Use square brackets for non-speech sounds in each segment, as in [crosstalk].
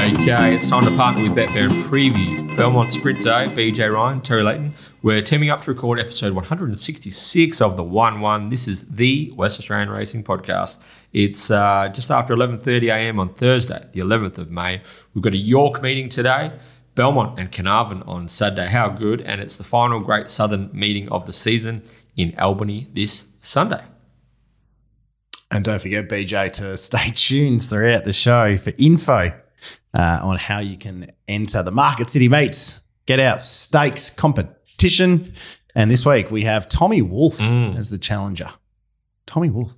Okay, it's time to partner with Betfair and preview Belmont Sprint Day. BJ Ryan, Terry Leighton. We're teaming up to record episode 166 of the One One. This is the West Australian Racing Podcast. It's uh, just after 11:30 a.m. on Thursday, the 11th of May. We've got a York meeting today. Belmont and Carnarvon on Saturday. How good! And it's the final Great Southern meeting of the season in Albany this Sunday. And don't forget, BJ, to stay [laughs] tuned throughout the show for info uh, on how you can enter the Market City Mates get out stakes competition. And this week we have Tommy Wolfe as the challenger. Tommy Wolfe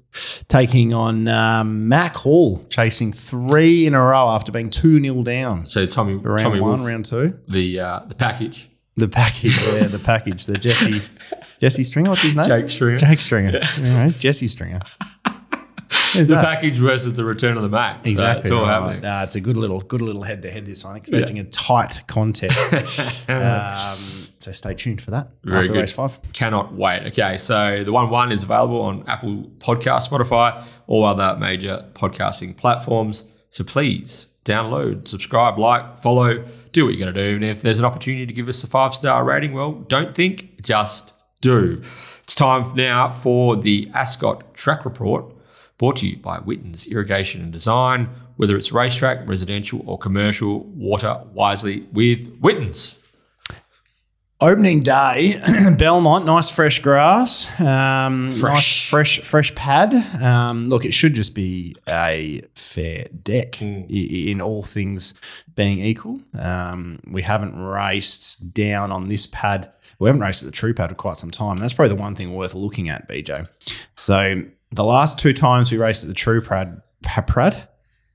taking on um, Mack Hall, chasing three in a row after being 2 0 down. So Tommy, Round Tommy one, Wolf, round two. the uh, the package. The package, yeah, the package. The Jesse [laughs] Jesse Stringer, what's his name? Jake Stringer. Jake Stringer. Yeah, it's Jesse Stringer. The that? package versus the return of the Mack. So Exactly. it's all right. happening. Uh, it's a good little, good little head to head. This one, expecting a tight contest. [laughs] um, so stay tuned for that Very after good. race five. Cannot wait. Okay, so the one one is available on Apple Podcast, Spotify, all other major podcasting platforms. So please download, subscribe, like, follow, do what you're going to do. And if there's an opportunity to give us a five star rating, well, don't think, just do. It's time now for the Ascot Track Report, brought to you by Witten's Irrigation and Design. Whether it's racetrack, residential, or commercial, water wisely with Witten's. Opening day, [clears throat] Belmont, nice fresh grass, um, nice Fresh. fresh, fresh pad. Um, look, it should just be a fair deck i- in all things being equal. Um, we haven't raced down on this pad. We haven't raced at the true pad for quite some time. That's probably the one thing worth looking at, BJ. So the last two times we raced at the true pad, pa- pad,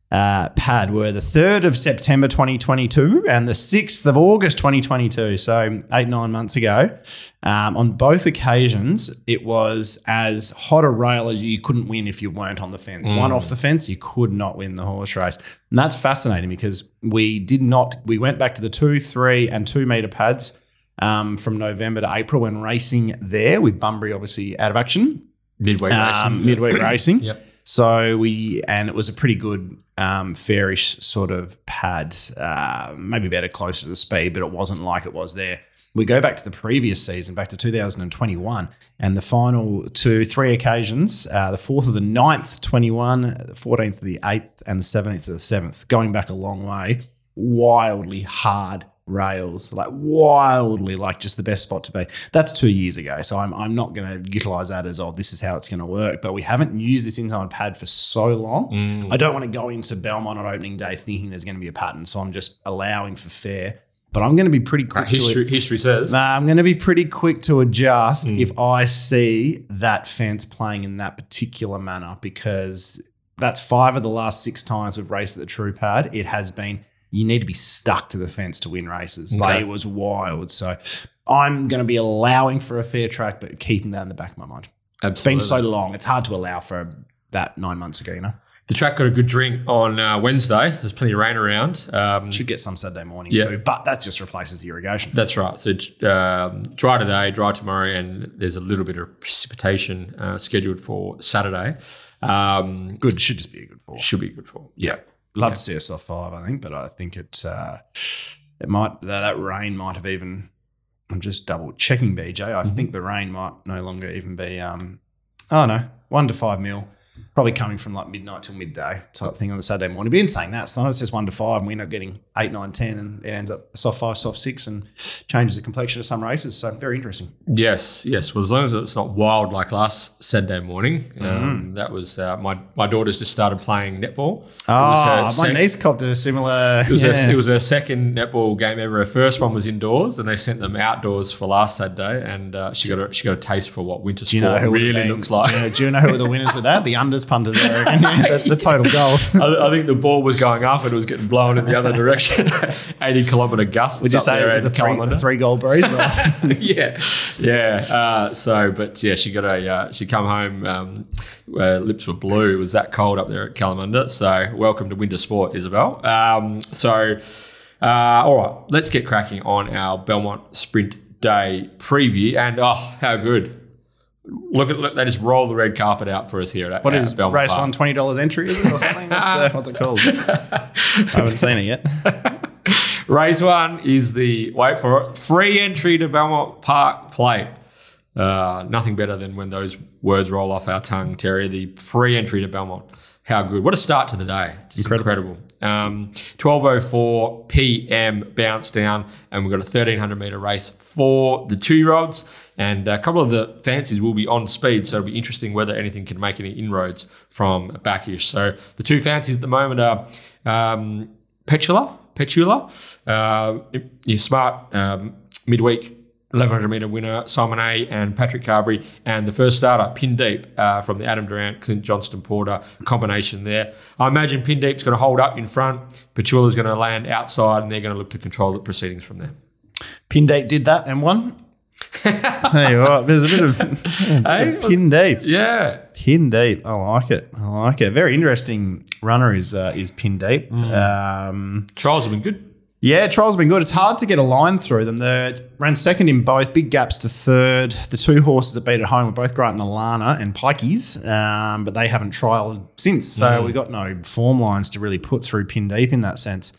uh, pad were the 3rd of September 2022 and the 6th of August 2022. So, eight, nine months ago. Um, on both occasions, it was as hot a rail as you couldn't win if you weren't on the fence. One off the fence, you could not win the horse race. And that's fascinating because we did not, we went back to the two, three, and two meter pads um, from November to April when racing there with Bunbury obviously out of action. Midway Um, racing. midweek [clears throat] racing. Yep. So we and it was a pretty good um, fairish sort of pad, uh, maybe better closer to the speed, but it wasn't like it was there. We go back to the previous season, back to 2021, and the final two, three occasions, uh, the 4th of the 9th, 21, the 14th of the 8th, and the 17th of the 7th, going back a long way, wildly hard rails, like wildly, like just the best spot to be. That's two years ago. So I'm, I'm not going to utilize that as, oh, this is how it's going to work. But we haven't used this inside pad for so long. Mm. I don't want to go into Belmont on opening day thinking there's going to be a pattern. So I'm just allowing for fair. But I'm going to be pretty uh, quick to history, history says. Nah, I'm going to be pretty quick to adjust mm. if I see that fence playing in that particular manner because that's five of the last six times we've raced at the True Pad. It has been you need to be stuck to the fence to win races. Like it was wild. So I'm going to be allowing for a fair track, but keeping that in the back of my mind. It's been so long. It's hard to allow for that nine months ago. You know, The track got a good drink on uh, Wednesday. There's plenty of rain around. Um, should get some Saturday morning Yeah. too, but that just replaces the irrigation. that's right. So um, dry today, dry tomorrow, and there's a little bit of precipitation uh, scheduled for Saturday. Um, Good. Should just be a good fall. should be a good for. Yeah. Love to see us off five, I think, but I think it uh, it might that, that rain might have even. I'm just double checking BJ. I think the rain might no longer even be. Um, oh no, one to five mil, probably coming from like midnight till midday type thing on the Saturday morning. But in saying that, sometimes it says one to five, and we end up getting eight, nine, ten, and it ends up soft five, soft six, and changes the complexion of some races. So very interesting. Yes, yes. Well, as long as it's not wild like last Saturday morning, um, that was uh, my my daughter's just started playing netball. Oh, my sec- niece copped a similar. It was, yeah. her, it was her second netball game ever. Her first one was indoors, and they sent them outdoors for last Saturday, and uh, she got a, she got a taste for what winter Do you know sport really been- looks like. Do you, know, do you know who were the winners with that? The [laughs] unders punters, I reckon. the, the total goals. I, I think the ball was going up and it was getting blown in the other direction. [laughs] 80 kilometre gusts. Would you say it was a three, a three, goal breeze? Or? [laughs] yeah, yeah. Uh, so, but yeah, she got a. Uh, she come home. Um, her lips were blue. It was that cold up there at Kalamunda. So, welcome to winter sport, Isabel. Um, so, uh, all right, let's get cracking on our Belmont Sprint Day preview. And oh, how good! Look at look, they just roll the red carpet out for us here at What at is Belmont race Park. one, twenty dollars entry, is it or something? [laughs] What's, the, what's it called? [laughs] I haven't seen it yet. [laughs] Race one is the wait for it free entry to Belmont Park Plate. Uh, nothing better than when those words roll off our tongue, Terry. The free entry to Belmont. How good! What a start to the day. Just incredible. Um, 12:04 p.m. bounce down, and we've got a 1300 meter race for the two-year-olds, and a couple of the fancies will be on speed. So it'll be interesting whether anything can make any inroads from backish. So the two fancies at the moment are um, Petula, Petula, uh, smart um, midweek 1100 meter winner Simon A and Patrick Carberry, and the first starter Pin Deep uh, from the Adam Durrant Clint Johnston Porter combination there. I imagine Pin Deep's going to hold up in front. Petula's going to land outside, and they're going to look to control the proceedings from there. Pin Deep did that and won. [laughs] hey, all right. There's a bit of [laughs] Hey? pin deep. Yeah, Pin deep. I like it. I like it. Very interesting runner is uh, is pin deep. Um, trials have been good. Yeah, trials have been good. It's hard to get a line through them. They ran second in both, big gaps to third. The two horses that beat at home were both Grant and Alana and Pikeys, um, but they haven't trialled since. So we've got no form lines to really put through pin deep in that sense.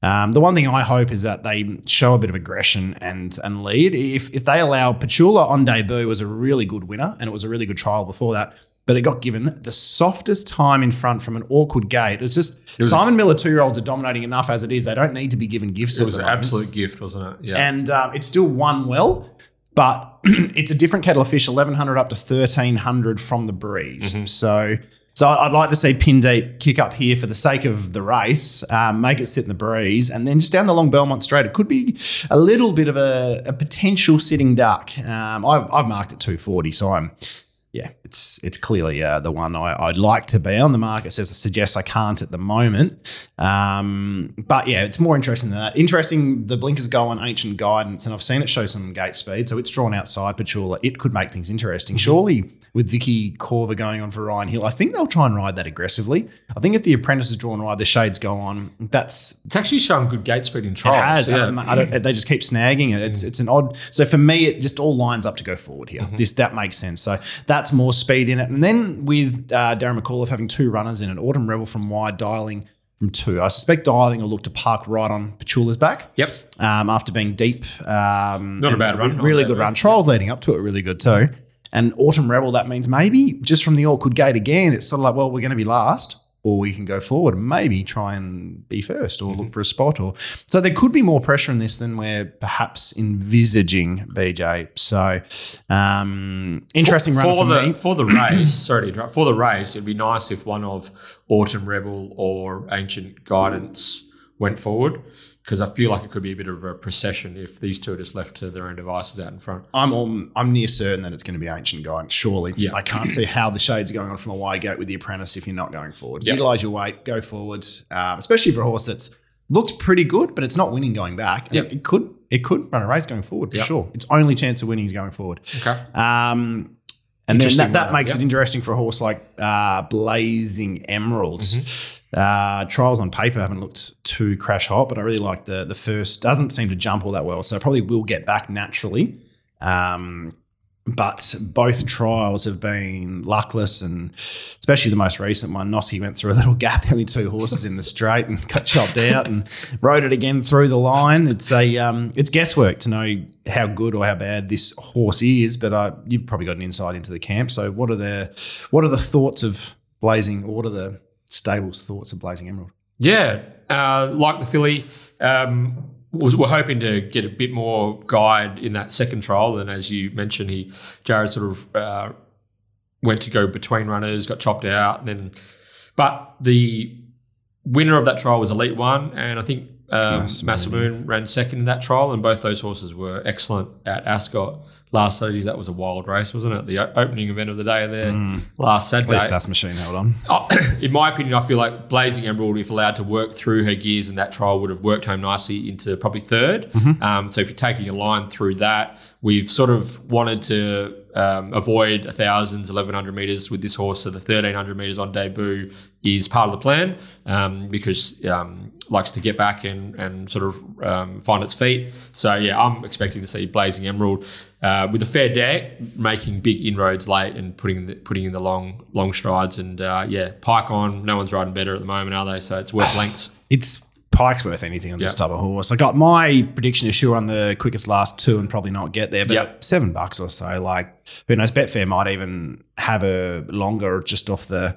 Um, the one thing I hope is that they show a bit of aggression and and lead. If if they allow Petula on debut was a really good winner and it was a really good trial before that, but it got given the softest time in front from an awkward gate. It's just Simon Miller two year olds are dominating enough as it is. They don't need to be given gifts. It was an absolute gift, wasn't it? Yeah. and um, it still won well. But [clears throat] it's a different kettle of fish, 1100 up to 1300 from the breeze. Mm-hmm. So so I'd like to see Pin Deep kick up here for the sake of the race, um, make it sit in the breeze, and then just down the long Belmont Straight, it could be a little bit of a, a potential sitting duck. Um, I've, I've marked it 240, so I'm yeah, it's it's clearly uh, the one I, I'd like to be on. The market says suggests I can't at the moment, um, but yeah, it's more interesting than that. Interesting, the blinkers go on ancient guidance, and I've seen it show some gate speed, so it's drawn outside Petula. It could make things interesting. Surely with Vicky Corver going on for Ryan Hill, I think they'll try and ride that aggressively. I think if the apprentice is drawn wide, the shades go on. That's it's actually shown good gate speed in trials. it has. Yeah. Um, I don't, they just keep snagging it. It's it's an odd. So for me, it just all lines up to go forward here. This that makes sense. So that's more speed in it. And then with uh, Darren McAuliffe having two runners in an Autumn Rebel from wide, dialing from two. I suspect dialing will look to park right on Petula's back. Yep. Um, after being deep, um, Not a bad run, really good run. run. Trials leading up to it, really good too. And Autumn Rebel, that means maybe just from the awkward gate again, it's sort of like, well, we're going to be last, or we can go forward and maybe try and be first, or Mm-hmm. look for a spot, or so there could be more pressure in this than we're perhaps envisaging, BJ. So um, interesting run for for, the me. for the race. [coughs] sorry to interrupt. For the race, it'd be nice if one of Autumn Rebel or Ancient Guidance went forward because I feel like it could be a bit of a procession if these two are just left to their own devices out in front. I'm all, I'm near certain that it's going to be ancient guidance. Surely, Yeah. I can't see how the shades are going on from a wide gate with the apprentice if you're not going forward. Yep. Utilize your weight, go forward, um, especially for a horse that's looked pretty good, but it's not winning going back. Yep. it could it could run a race going forward for Yep. sure. Its only chance of winning is going forward. Okay. Um, and then that, that makes yep. it interesting for a horse like uh, Blazing Emerald. Mm-hmm. Uh, trials on paper haven't looked too crash hot, but I really like the the first. Doesn't seem to jump all that well, so probably will get back naturally. Um, but both trials have been luckless, and especially the most recent one, Noske went through a little [laughs] gap, only two horses in the straight, and got chopped out, and rode it again through the line. It's a um, it's guesswork to know how good or how bad this horse is, but uh, you've probably got an insight into the camp. So, what are the what are the thoughts of Blazing? What are the stables' thoughts of Blazing Emerald? Yeah, uh, like the filly, um, was, we're hoping to get a bit more guide in that second trial. And as you mentioned, he Jarrad sort of uh, went to go between runners, got chopped out, and then but the winner of that trial was Elite One, and I think um, Massamoon. Ran second in that trial, and both those horses were excellent at Ascot last Saturday. That was a wild race, wasn't it? The opening event of the day there last At Saturday. least that's machine held on. Oh, [coughs] in my opinion, I feel like Blazing Emerald, if allowed to work through her gears in that trial, would have worked home nicely into probably 3rd Um, so if you're taking a line through that, we've sort of wanted to um, avoid thousands, eleven hundred meters with this horse. So the thirteen hundred meters on debut is part of the plan um, because um, likes to get back and and sort of um, find its feet. So yeah, I'm expecting to see Blazing Emerald uh, with a fair deck making big inroads late and putting the, putting in the long long strides. And uh, yeah, Pike on. No one's riding better at the moment, are they? So it's worth [sighs] lengths. It's Pike's worth anything on this Yep. type of horse. I got my prediction is she'll run the quickest last two and probably not get there, but Yep. seven bucks or so, like who knows? Betfair might even have a longer just off the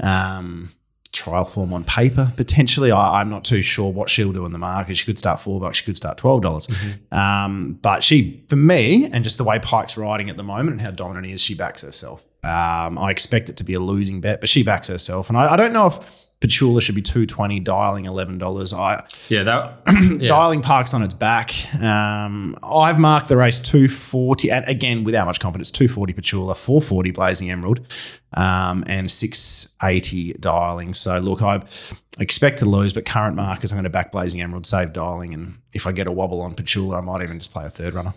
um, trial form on paper potentially. I, I'm not too sure what she'll do in the market. She could start four bucks. She could start twelve dollars. Um, but she, for me, and just the way Pike's riding at the moment and how dominant he is, she backs herself. Um, I expect it to be a losing bet, but she backs herself, and I, I don't know if. Petula should be two twenty, dialing eleven dollars. I Yeah, that [clears throat] yeah. dialing parks on its back. Um, I've marked the race 240, and again, without much confidence, 240 Petula, 440 Blazing Emerald, um, and 680 dialing. So, look, I expect to lose, but current markers, I'm going to back Blazing Emerald, save dialing, and if I get a wobble on Petula, I might even just play a third runner.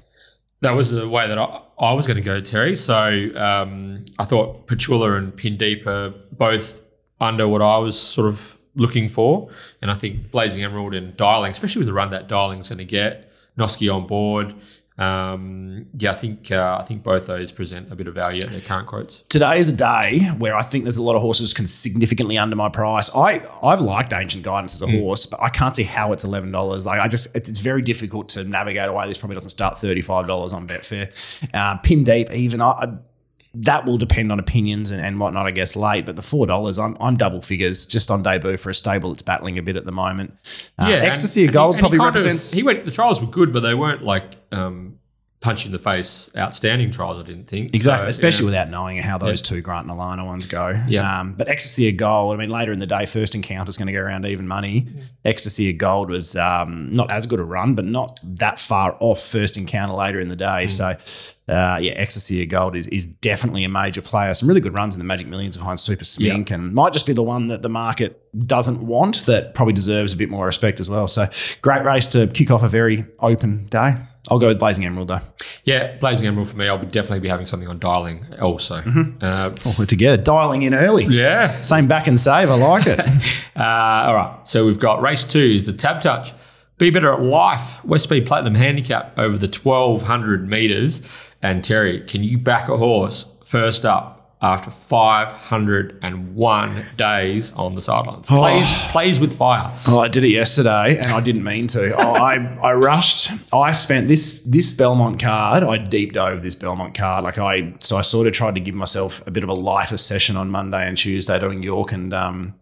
That was the way that I, I was going to go, Terry. So um, I thought Petula and Pindeep are both under what I was sort of looking for. And I think Blazing Emerald and Dialing, especially with the run that Dialing's going to get, Noske on board. Um, yeah, I think uh, I think both those present a bit of value at their current quotes. Today is a day where I think there's a lot of horses can significantly under my price. I I've liked Ancient Guidance as a horse, but I can't see how it's eleven dollars. Like I just it's, it's very difficult to navigate away. This probably doesn't start thirty five dollars on Betfair. Uh, pin deep even. I, I that will depend on opinions and, and whatnot, I guess, late. But the four dollars, I'm, I'm double figures just on debut for a stable that's battling a bit at the moment. Uh, and- ecstasy of and he- gold and probably kind of- represents. he went. The trials were good, but they weren't like um, punch in the face, outstanding trials. I didn't think Exactly, So, especially yeah. without knowing how those two Grant and Alana ones go. Yeah. Um, but Ecstasy of Gold, I mean, later in the day, First Encounter is going to go around even money. Ecstasy of Gold was um, not as good a run, but not that far off First Encounter later in the day. So, uh, yeah, Ecstasy of Gold is, is definitely a major player. Some really good runs in the Magic Millions behind Super Smink and might just be the one that the market doesn't want that probably deserves a bit more respect as well. So, great race to kick off a very open day. I'll go with Blazing Emerald though. Yeah, Blazing Emerald for me. I'll be definitely be having something on dialing also. Uh, Oh, we're together, dialing in early. yeah. Same back and save. I like it. [laughs] Uh, all right. So we've got race two, the Tab Touch. Be better at life. West Speed Platinum Handicap over the 1200 meters. And Terry, can you back a horse first up after 501 days on the sidelines? Plays, plays with fire. oh, I did it yesterday, and I didn't mean to. Oh, I I rushed. I spent this this Belmont card. I deep dove this Belmont card. Like I so I sort of tried to give myself a bit of a lighter session on Monday and Tuesday doing York and um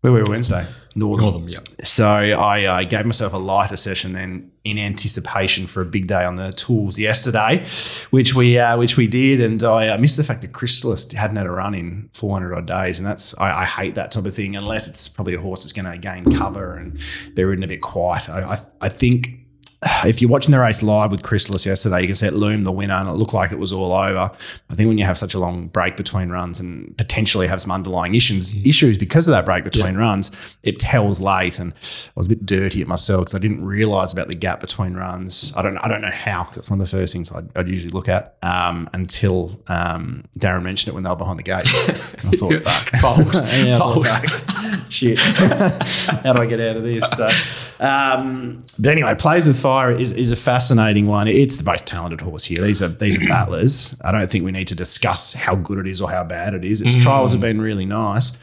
where were we Wednesday Northern. Northern, yeah. So I uh, gave myself a lighter session then in anticipation for a big day on the tools yesterday, which we uh, which we did, and I uh, missed the fact that Chrysalis hadn't had a run in 400 odd days, and that's I, I hate that type of thing unless it's probably a horse that's going to gain cover and be ridden a bit quiet. I I, I think. [sighs] If you're watching the race live with Chrysalis yesterday, you can see it loom the winner and it looked like it was all over. I think when you have such a long break between runs and potentially have some underlying issues issues because of that break between runs, it tells late. And I was a bit dirty at myself because I didn't realize about the gap between runs. I don't I don't know how that's one of the first things I'd, I'd usually look at um, until um, Darren mentioned it when they were behind the gate. And I thought, [laughs] fuck. Fold. [laughs] Yeah, Fold. fuck. [laughs] Shit. How do I get out of this? So, um, but anyway, plays with fire is, is a fascinating one. It's the most talented horse here. These are these are [clears throat] battlers. I don't think we need to discuss how good it is or how bad it is. Its trials have been really nice.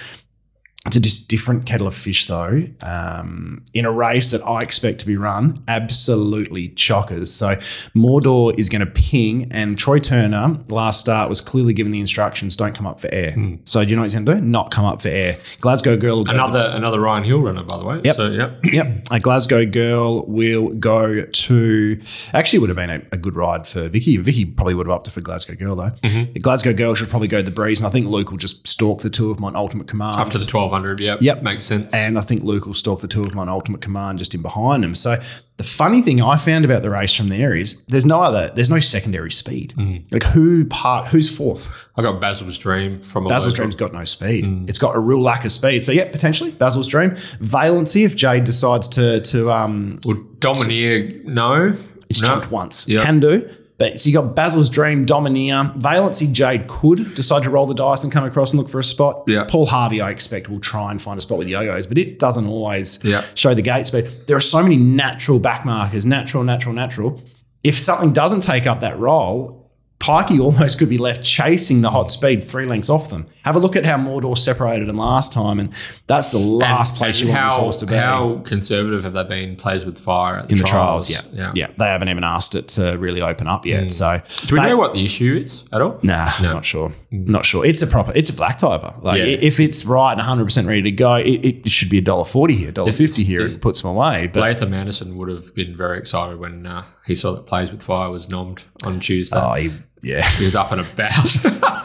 It's a just different kettle of fish, though. Um, in a race that I expect to be run absolutely chockers. So Mordor is going to ping, and Troy Turner last start was clearly given the instructions: don't come up for air. So do you know what he's going to do? Not come up for air. Glasgow girl. will go- Another another Ryan Hill runner, by the way. Yep. So, yep. Yep. A Glasgow girl will go to. Actually, would have been a, a good ride for Vicky. Vicky probably would have opted for Glasgow girl though. The Glasgow girl should probably go to the breeze, and I think Luke will just stalk the two of my ultimate commands Up to the 1200. Yep. Yep. Makes sense. and I think Luke will stalk the two of mine ultimate command just in behind him. So the funny thing I found about the race from there is there's no other, there's no secondary speed. Like who part, who's fourth? I got Basil's Dream from a Basil's local- Dream's got no speed. It's got a real lack of speed. But yeah, potentially Basil's Dream. Valency, if Jade decides to to um, Would Domineer no? it's no. jumped once, Yep. can do. But so you got Basil's Dream, Domineer, Valency Jade could decide to roll the dice and come across and look for a spot. Yeah. Paul Harvey, I expect, will try and find a spot with yo-yos, but it doesn't always Yeah. show the gate speed. There are so many natural back markers, natural, natural, natural. If something doesn't take up that role, Pikey almost could be left chasing the hot speed three lengths off them. Have a look at how Mordor separated them last time, and that's the last And- place and you want this horse to be. How conservative have they been? Plays with fire at in the trials, yeah. yeah. yeah, They haven't even asked it to really open up yet. So, Do we They- know what the issue is at all? Nah, No. not sure. Not sure. It's a proper. It's a black typer. Like Yeah. if it's right and 100 percent ready to go, it, it should be a dollar forty here, dollar fifty here. It puts them away. But Latham Anderson would have been very excited when uh, he saw that Plays with Fire was nommed on Tuesday. oh, he, yeah. He was up and about. [laughs] [laughs]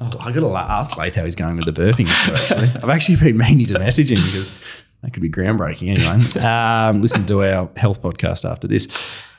Oh, I got to ask Lath how he's going with the burping. Actually, I've actually been meaning to message him because that could be groundbreaking. Anyway, um, listen to our health podcast after this.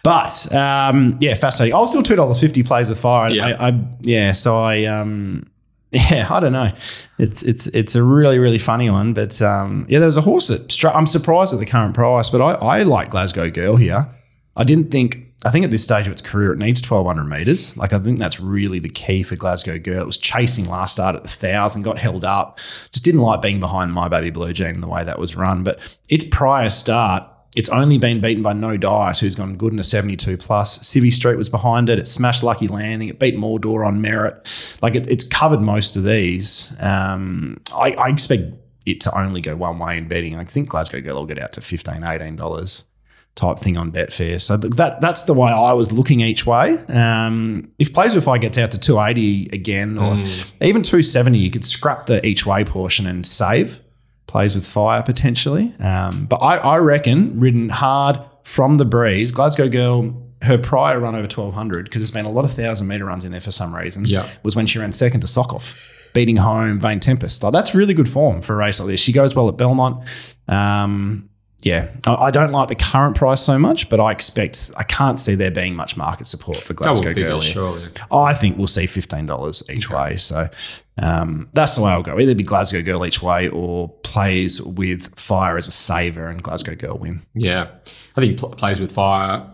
But um, yeah, fascinating. I was still two dollars fifty plays with fire. and Yeah. I, I, yeah. So I um, yeah, I don't know. It's it's it's a really really funny one. But um, yeah, there was a horse that struck. I'm surprised at the current price, but I, I like Glasgow Girl here. I didn't think. I think at this stage of its career, it needs 1,200 metres. Like, I think that's really the key for Glasgow Girl. It was chasing last start at the 1,000, got held up. Just didn't like being behind My Baby Blue Jean the way that was run. But its prior start, it's only been beaten by No Dice, who's gone good in a 72 plus. Civvy Street was behind it. It smashed Lucky Landing. It beat Mordor on merit. Like, it, it's covered most of these. Um, I, I expect it to only go one way in betting. I think Glasgow Girl will get out to $15, $18 type thing on Betfair. So th- that that's the way I was looking each way. Um, if Plays with Fire gets out to 280 again or even 270, you could scrap the each way portion and save Plays with Fire potentially. Um, but I, I reckon ridden hard from the breeze, Glasgow Girl. Her prior run over 1200, because there's been a lot of thousand meter runs in there for some reason, Yeah. was when she ran second to Sokoff, beating home Vane Tempest. Like, that's really good form for a race like this. She goes well at Belmont. Um, yeah, I, don't like the current price so much, but I expect I can't see there being much market support for Glasgow Girl. surely. I think we'll see fifteen dollars each way. So um, that's the way I'll go. Either be Glasgow Girl each way or plays with Fire as a saver and Glasgow Girl win. Yeah, I think pl- plays with fire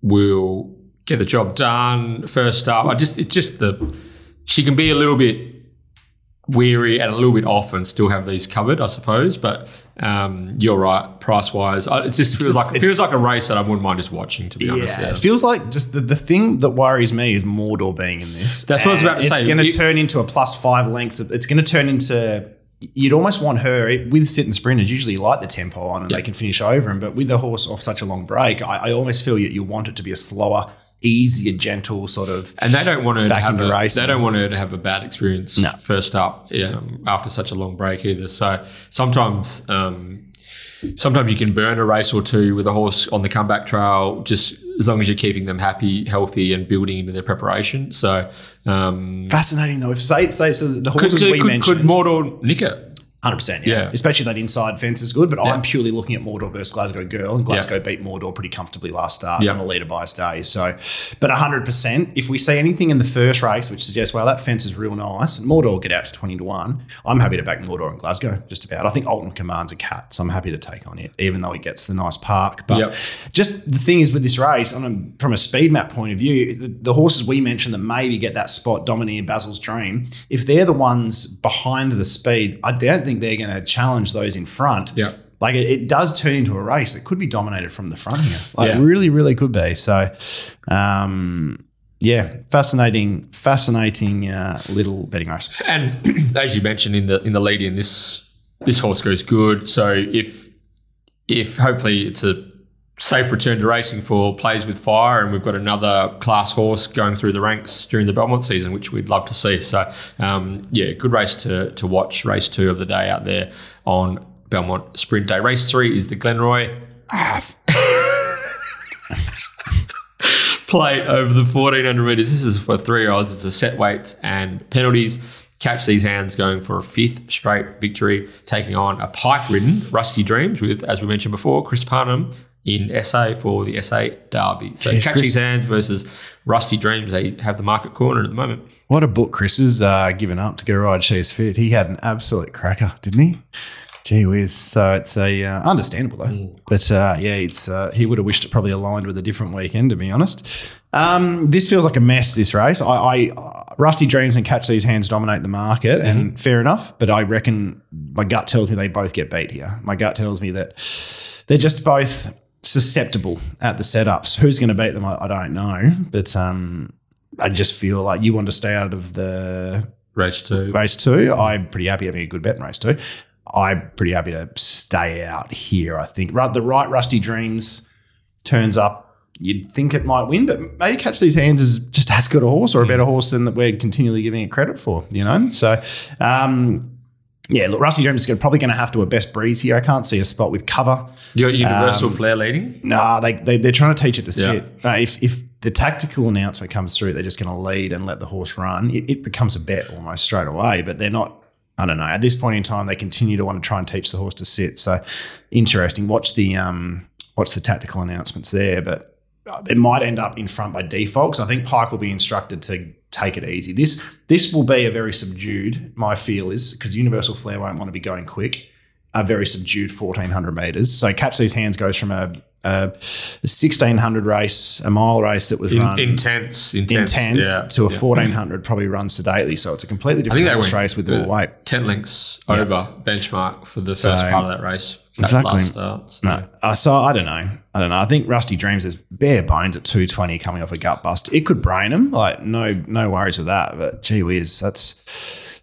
will get the job done first up. I just it's just the she can be a little bit weary and a little bit off and still have these covered, I suppose. But um, you're right, price wise, it just feels like it feels like a race that I wouldn't mind just watching. To be honest, yeah. it feels like just the, the thing that worries me is Mordor being in this. That's what I was about to And say. It's going to turn into a plus five lengths. It's going to turn into. You'd almost want her with sit and sprinters. Usually, you light the tempo on and Yeah. they can finish over him. But with the horse off such a long break, I, I almost feel you, you want it to be a slower, easier, gentle sort of. And they don't want her to Back have into a, racing. they don't want her to have a bad experience No. first up um, after such a long break either. So sometimes um, sometimes you can burn a race or two with a horse on the comeback trail just as long as you're keeping them happy, healthy, and building into their preparation. So um, Fascinating though. If say say so the horses could, we could, mentioned. could Mordor nick it? Hundred percent, yeah. Yeah. Especially that inside fence is good, but Yeah. I'm purely looking at Mordor versus Glasgow Girl, and Glasgow beat Mordor pretty comfortably last start Yeah. on the leader by day. So, but hundred percent, if we see anything in the first race which suggests, well, that fence is real nice, and Mordor will get out to twenty to one, I'm happy to back Mordor and Glasgow just about. I think Alton commands a cat, so I'm happy to take on it, even though he gets the nice park. But Yep. just the thing is with this race, on a, from a speed map point of view, the, the horses we mentioned that maybe get that spot, Domineer, Basil's Dream, if they're the ones behind the speed, I don't think they're going to challenge those in front. Yeah. Like it, it does turn into a race It could be dominated from the front here. Like Yeah. really, really could be. So, um, yeah, fascinating, fascinating uh, little betting race. And [clears throat] as you mentioned in the in the lead in this this horse goes good. So if if hopefully it's a safe return to racing for plays with fire, and we've got another class horse going through the ranks during the Belmont season, which we'd love to see. So um, yeah, good race to to watch. Race two of the day out there on Belmont Sprint Day. Race three is the Glenroy. [laughs] plate over the 1400 metres. This is for three olds. It's a set weights and penalties. Catch these hands going for a fifth straight victory, taking on a pike ridden Rusty Dreams with, as we mentioned before, Chris Parnham in SA for the SA Derby. So Jeez, catch Chris- these hands versus Rusty Dreams. They have the market corner at the moment. What a book Chris has uh, given up to go ride She's Fit. He had an absolute cracker, didn't he? Gee whiz. So it's a uh, understandable though. Mm. But uh, yeah, it's uh, he would have wished it probably aligned with a different weekend, to be honest. Um, this feels like a mess. This race, I, I Rusty Dreams and Catch These Hands dominate the market, Mm-hmm. and fair enough. But I reckon my gut tells me they both get beat here. My gut tells me that they're just both susceptible at the setups. Who's going to beat them? I, I don't know, but um, I just feel like you want to stay out of the Race two. race two. I'm pretty happy having a good bet in race two. I'm pretty happy to stay out here. I think the right Rusty Dreams turns up. You'd think it might win, but maybe Catch These Hands is just as good a horse or a better horse than that we're continually giving it credit for, you know? So, um, yeah, look, Rusty Dreams is probably going to have to a best breeze here. I can't see a spot with cover. You got Universal Um, Flair leading? Nah, they, they they're trying to teach it to Yeah. sit. Uh, if if the tactical announcement comes through, they're just going to lead and let the horse run. It, it becomes a bet almost straight away. But they're not. I don't know. At this point in time, they continue to want to try and teach the horse to sit. So interesting. Watch the um watch the tactical announcements there, but uh, it might end up in front by default. 'cause I think Pike will be instructed to take it easy. This this will be a very subdued. My feel is because Universal Flair won't want to be going quick a very subdued 1400 meters. So Catch These Hands goes from a, a 1600 race, a mile race that was In, run intense, intense, intense yeah, to a yeah. 1400 probably runs sedately. So it's a completely different race with more weight. Ten lengths over benchmark for the first So- part of that race. Exactly. Last start. So. No, so I don't know. I don't know. I think Rusty Dreams is bare bones at 220 coming off a gut bust. It could brain him. Like no, no worries with that. But gee whiz, that's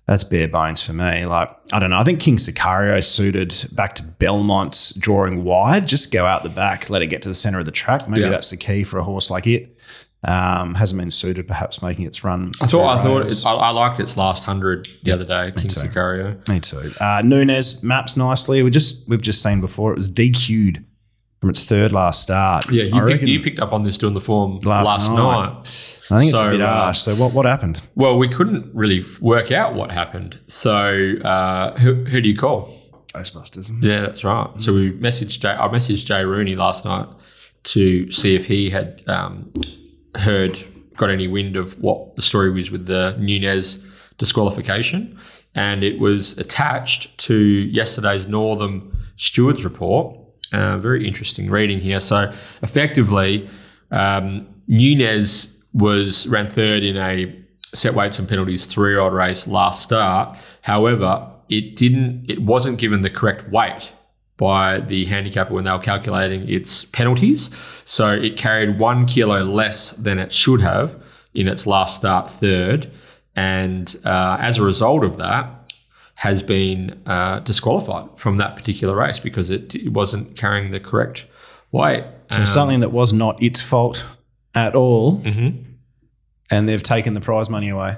that's bare bones for me. Like I don't know. I think King Sicario suited back to Belmont, drawing wide. Just go out the back, let it get to the center of the track. Maybe Yeah. that's the key for a horse like it. Um, hasn't been suited, perhaps making its run. I thought I thought it, I, I liked its last hundred the other day, King too. Sicario. Me too. Uh, Nunez maps nicely. We just we've just seen before it was DQ'd from its third last start. Yeah, you, pick, you picked up on this doing the form Last last, night. night. I think it's a So, bit uh, harsh. So what what happened? Well, we couldn't really work out what happened. So uh, who, who do you call? Ghostbusters. Yeah, that's right. So we messaged Jay, I messaged Jay Rooney last night to see if he had um, heard, got any wind of what the story was with the Nunez disqualification, and it was attached to yesterday's Northern Stewards report. Uh, very interesting reading here. So effectively, um, Nunez was ran third in a set weights and penalties three-year-old race last start. However, it didn't. It wasn't given the correct weight by the handicapper when they were calculating its penalties. So it carried one kilo less than it should have in its last start third, and uh, as a result of that, has been uh, disqualified from that particular race because it, it wasn't carrying the correct weight. So Um, something that was not its fault at all, mhm. and they've taken the prize money away.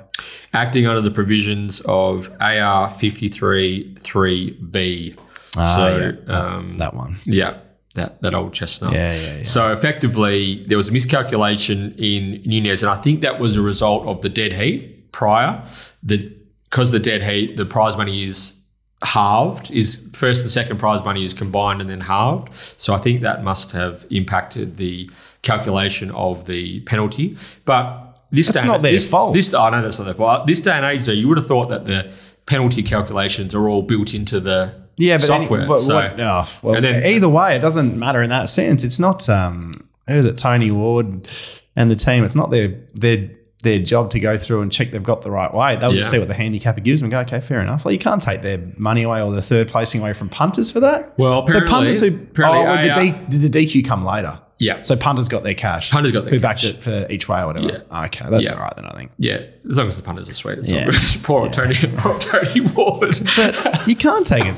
acting under the provisions of AR 53 3B. Ah, so, yeah, that, um, that one. yeah, that, that old chestnut. Yeah, yeah, yeah. So effectively, there was a miscalculation in Nunez, and I think that was a result of the dead heat prior. The because the dead heat, the prize money is halved. Is first and second prize money is combined and then halved. So I think that must have impacted the calculation of the penalty. But this That's day, not their this, fault. This I know that's not their fault. This day and age, though, you would have thought that the penalty calculations are all built into the Yeah, but any- software. what- so, what- oh, well, And then- either way, it doesn't matter in that sense. It's not. Um, who is it? Tony Ward and the team. It's not their their their job to go through and check they've got the right way. They'll just see what the handicapper gives them and go, okay, fair enough. Like you can't take their money away or the third placing away from punters for that. Well, so apparently- punters who apparently oh, well, the, D, did the DQ come later? Yeah, So punters got their cash. Punters got their who backed it for each way or whatever. Yeah. Okay, that's Yeah. all right then. I think. yeah. As long as the punters are sweet. It's Yeah. [laughs] Poor old Tony, poor Tony Ward. [laughs] But you can't take it.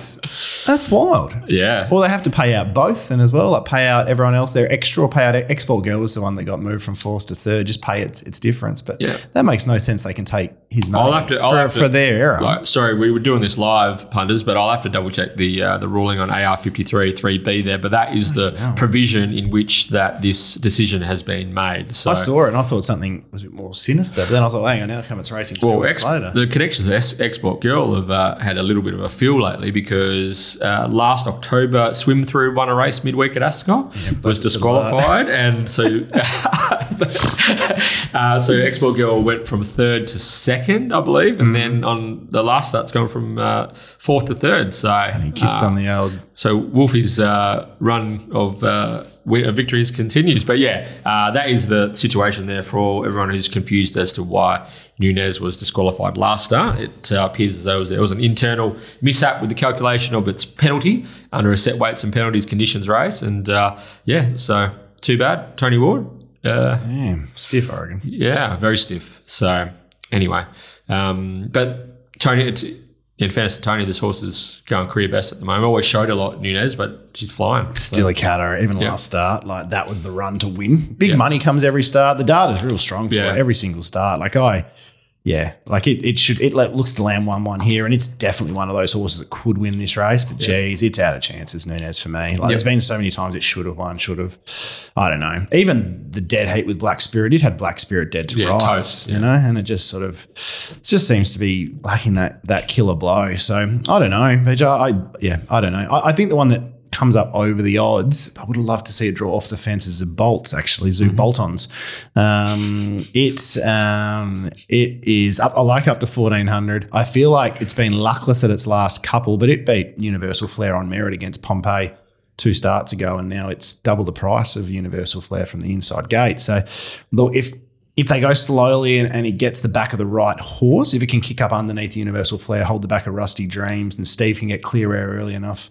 That's wild. yeah. Or they have to pay out both then as well, like pay out everyone else their extra or pay out Export Girl was the one that got moved from fourth to third, just pay its its difference. But Yeah. that makes no sense. They can take his money I'll have to- I'll for, have to- for their error. Like, sorry, we were doing this live, punters, but I'll have to double check the uh, the ruling on AR fifty three three B there. But that is the provision in which that this decision has been made. So I saw it and I thought something was a bit more sinister. But then I was like, hang on, now come it's racing two Well, ex- later. the connections of Es- Export Girl have uh, had a little bit of a feel lately because uh, last October, Swim Through won a race midweek at Ascot, was disqualified, and so [laughs] uh, so Export Girl went from third to second, I believe, and then on the last start, it's gone from uh, fourth to third. So and he kissed uh, on the old. So Wolfie's uh, run of uh, victories continues. But yeah, uh, that is the situation there for everyone who's confused as to why Nunez was disqualified last start. It uh, appears as though it was, there was an internal mishap with the calculation of its penalty under a set weights and penalties conditions race. And uh, yeah, so too bad. Tony Ward. Uh, Damn, stiff, I reckon. yeah, very stiff. So anyway, um, but Tony, it's, in fairness to Tony, this horse is going career best at the moment. Always showed a lot Nunez, but she's flying. So, Still a catter, even Yeah. last start, like that was the run to win. Big Yeah. money comes every start. The data's real strong for Yeah. it, every single start. Like I, yeah, like it, it should, it looks to land 1 1 here, and it's definitely one of those horses that could win this race. But geez, it's out of chances, Nunez, for me. Like there's been so many times it should have won, should have. I don't know. Even the dead heat with Black Spirit, it had Black Spirit dead to Yeah, rights, toast, you know, and it just sort of, it just seems to be lacking that that killer blow. So I don't know. I, I yeah, I don't know. I, I think the one that comes up over the odds. I would love to see it draw off the fences of bolts, actually, zoo bolt-ons. Um, it um, it is up. I like up to fourteen hundred. I feel like it's been luckless at its last couple, but it beat Universal Flair on merit against Pompeii two starts ago, and now it's double the price of Universal Flair from the inside gate. So, look if. If they go slowly and, and it gets the back of the right horse, if it can kick up underneath Universal Flair, hold the back of Rusty Dreams, and Steve can get clear air early enough,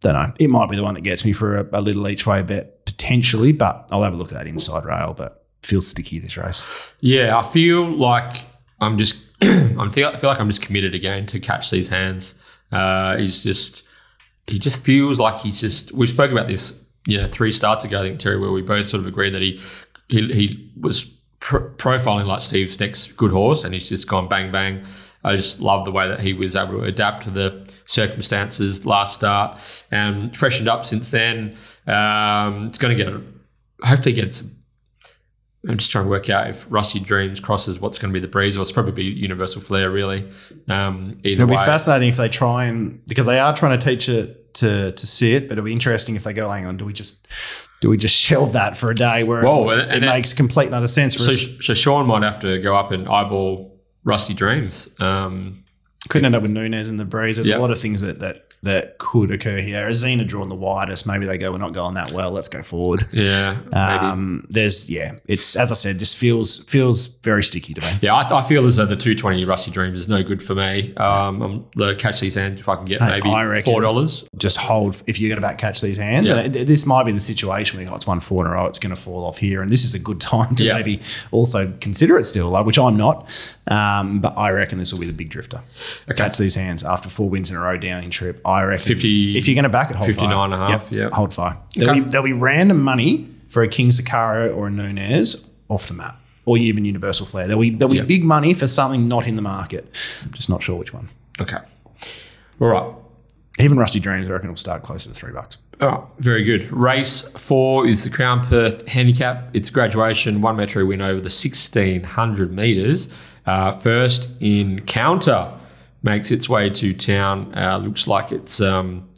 don't know. It might be the one that gets me for a, a little each way bet potentially, but I'll have a look at that inside rail. But feels sticky this race. Yeah, I feel like I'm just [clears throat] I'm feel, I feel like I'm just committed again to catch these hands. Uh, he's just he just feels like he's just. We spoke about this, you know, three starts ago. I think Terry, where we both sort of agreed that he he, he was pr- profiling like Steve's next good horse, and he's just gone bang bang. I just love the way that he was able to adapt to the circumstances last start and freshened up since then. Um, it's going to get hopefully get some I'm just trying to work out if Rusty Dreams crosses what's going to be the breeze, or it's probably be Universal Flair, really. Um, either It'll be fascinating if they try and because they are trying to teach it to to see it, but it'll be interesting if they go, hang on, do we just do we just shelve that for a day where Well, it, it makes complete and utter sense for So, us? so Sean might have to go up and eyeball Rusty Dreams. Um, Couldn't end up with Nunez and the breeze. There's Yep. a lot of things that that that could occur here. Azina drawn the widest. Maybe they go, we're not going that well. Let's go forward. yeah, maybe. Um, there's yeah, it's as I said, just feels feels very sticky to me. yeah, I, I feel as though the 220 Rusty Dreams is no good for me. Um, I'm the catch these hands if I can get maybe four dollars. Just hold if you're going to back catch these hands. Yeah. And it- this might be the situation where oh, it's one four in a row, it's going to fall off here, and this is a good time to Yeah. maybe also consider it still, like which I'm not. Um, but I reckon this will be the big drifter. Catch these hands after four wins in a row down in trip. I reckon 50 if you're going to back it, hold 59 fire. and a half, yeah. hold fire. There'll, Okay. be, there'll be random money for a King Sicario or a Nunez off the map. Or even Universal Flair. There'll be there'll be Yeah. big money for something not in the market. I'm just not sure which one. Okay. All right. Even Rusty Dreams, I reckon, will start closer to three bucks. Oh, very good. Race four is the Crown Perth Handicap. It's graduation, one metro win over the 1600 metres. Uh, first in counter makes its way to town. Uh, looks like it's, um,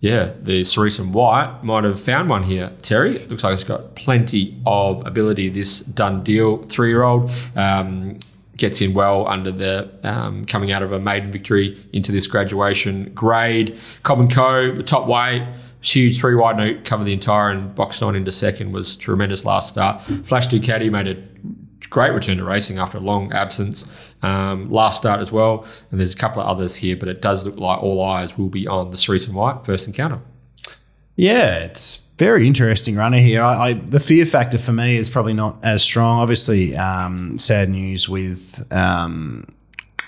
yeah, the Cerise and White might have found one here. Terry, it looks like it's got plenty of ability. This done deal three year old. Um, gets in well under the um, coming out of a maiden victory into this graduation grade. Cobb and Co. top weight, huge three wide note, covered the entire and boxed on into second was tremendous last start. Flash Ducati made a great return to racing after a long absence um, last start as well. And there's a couple of others here, but it does look like all eyes will be on the Cerise and White first encounter. Yeah, it's very interesting runner here. I, I the fear factor for me is probably not as strong. Obviously, um, sad news with um,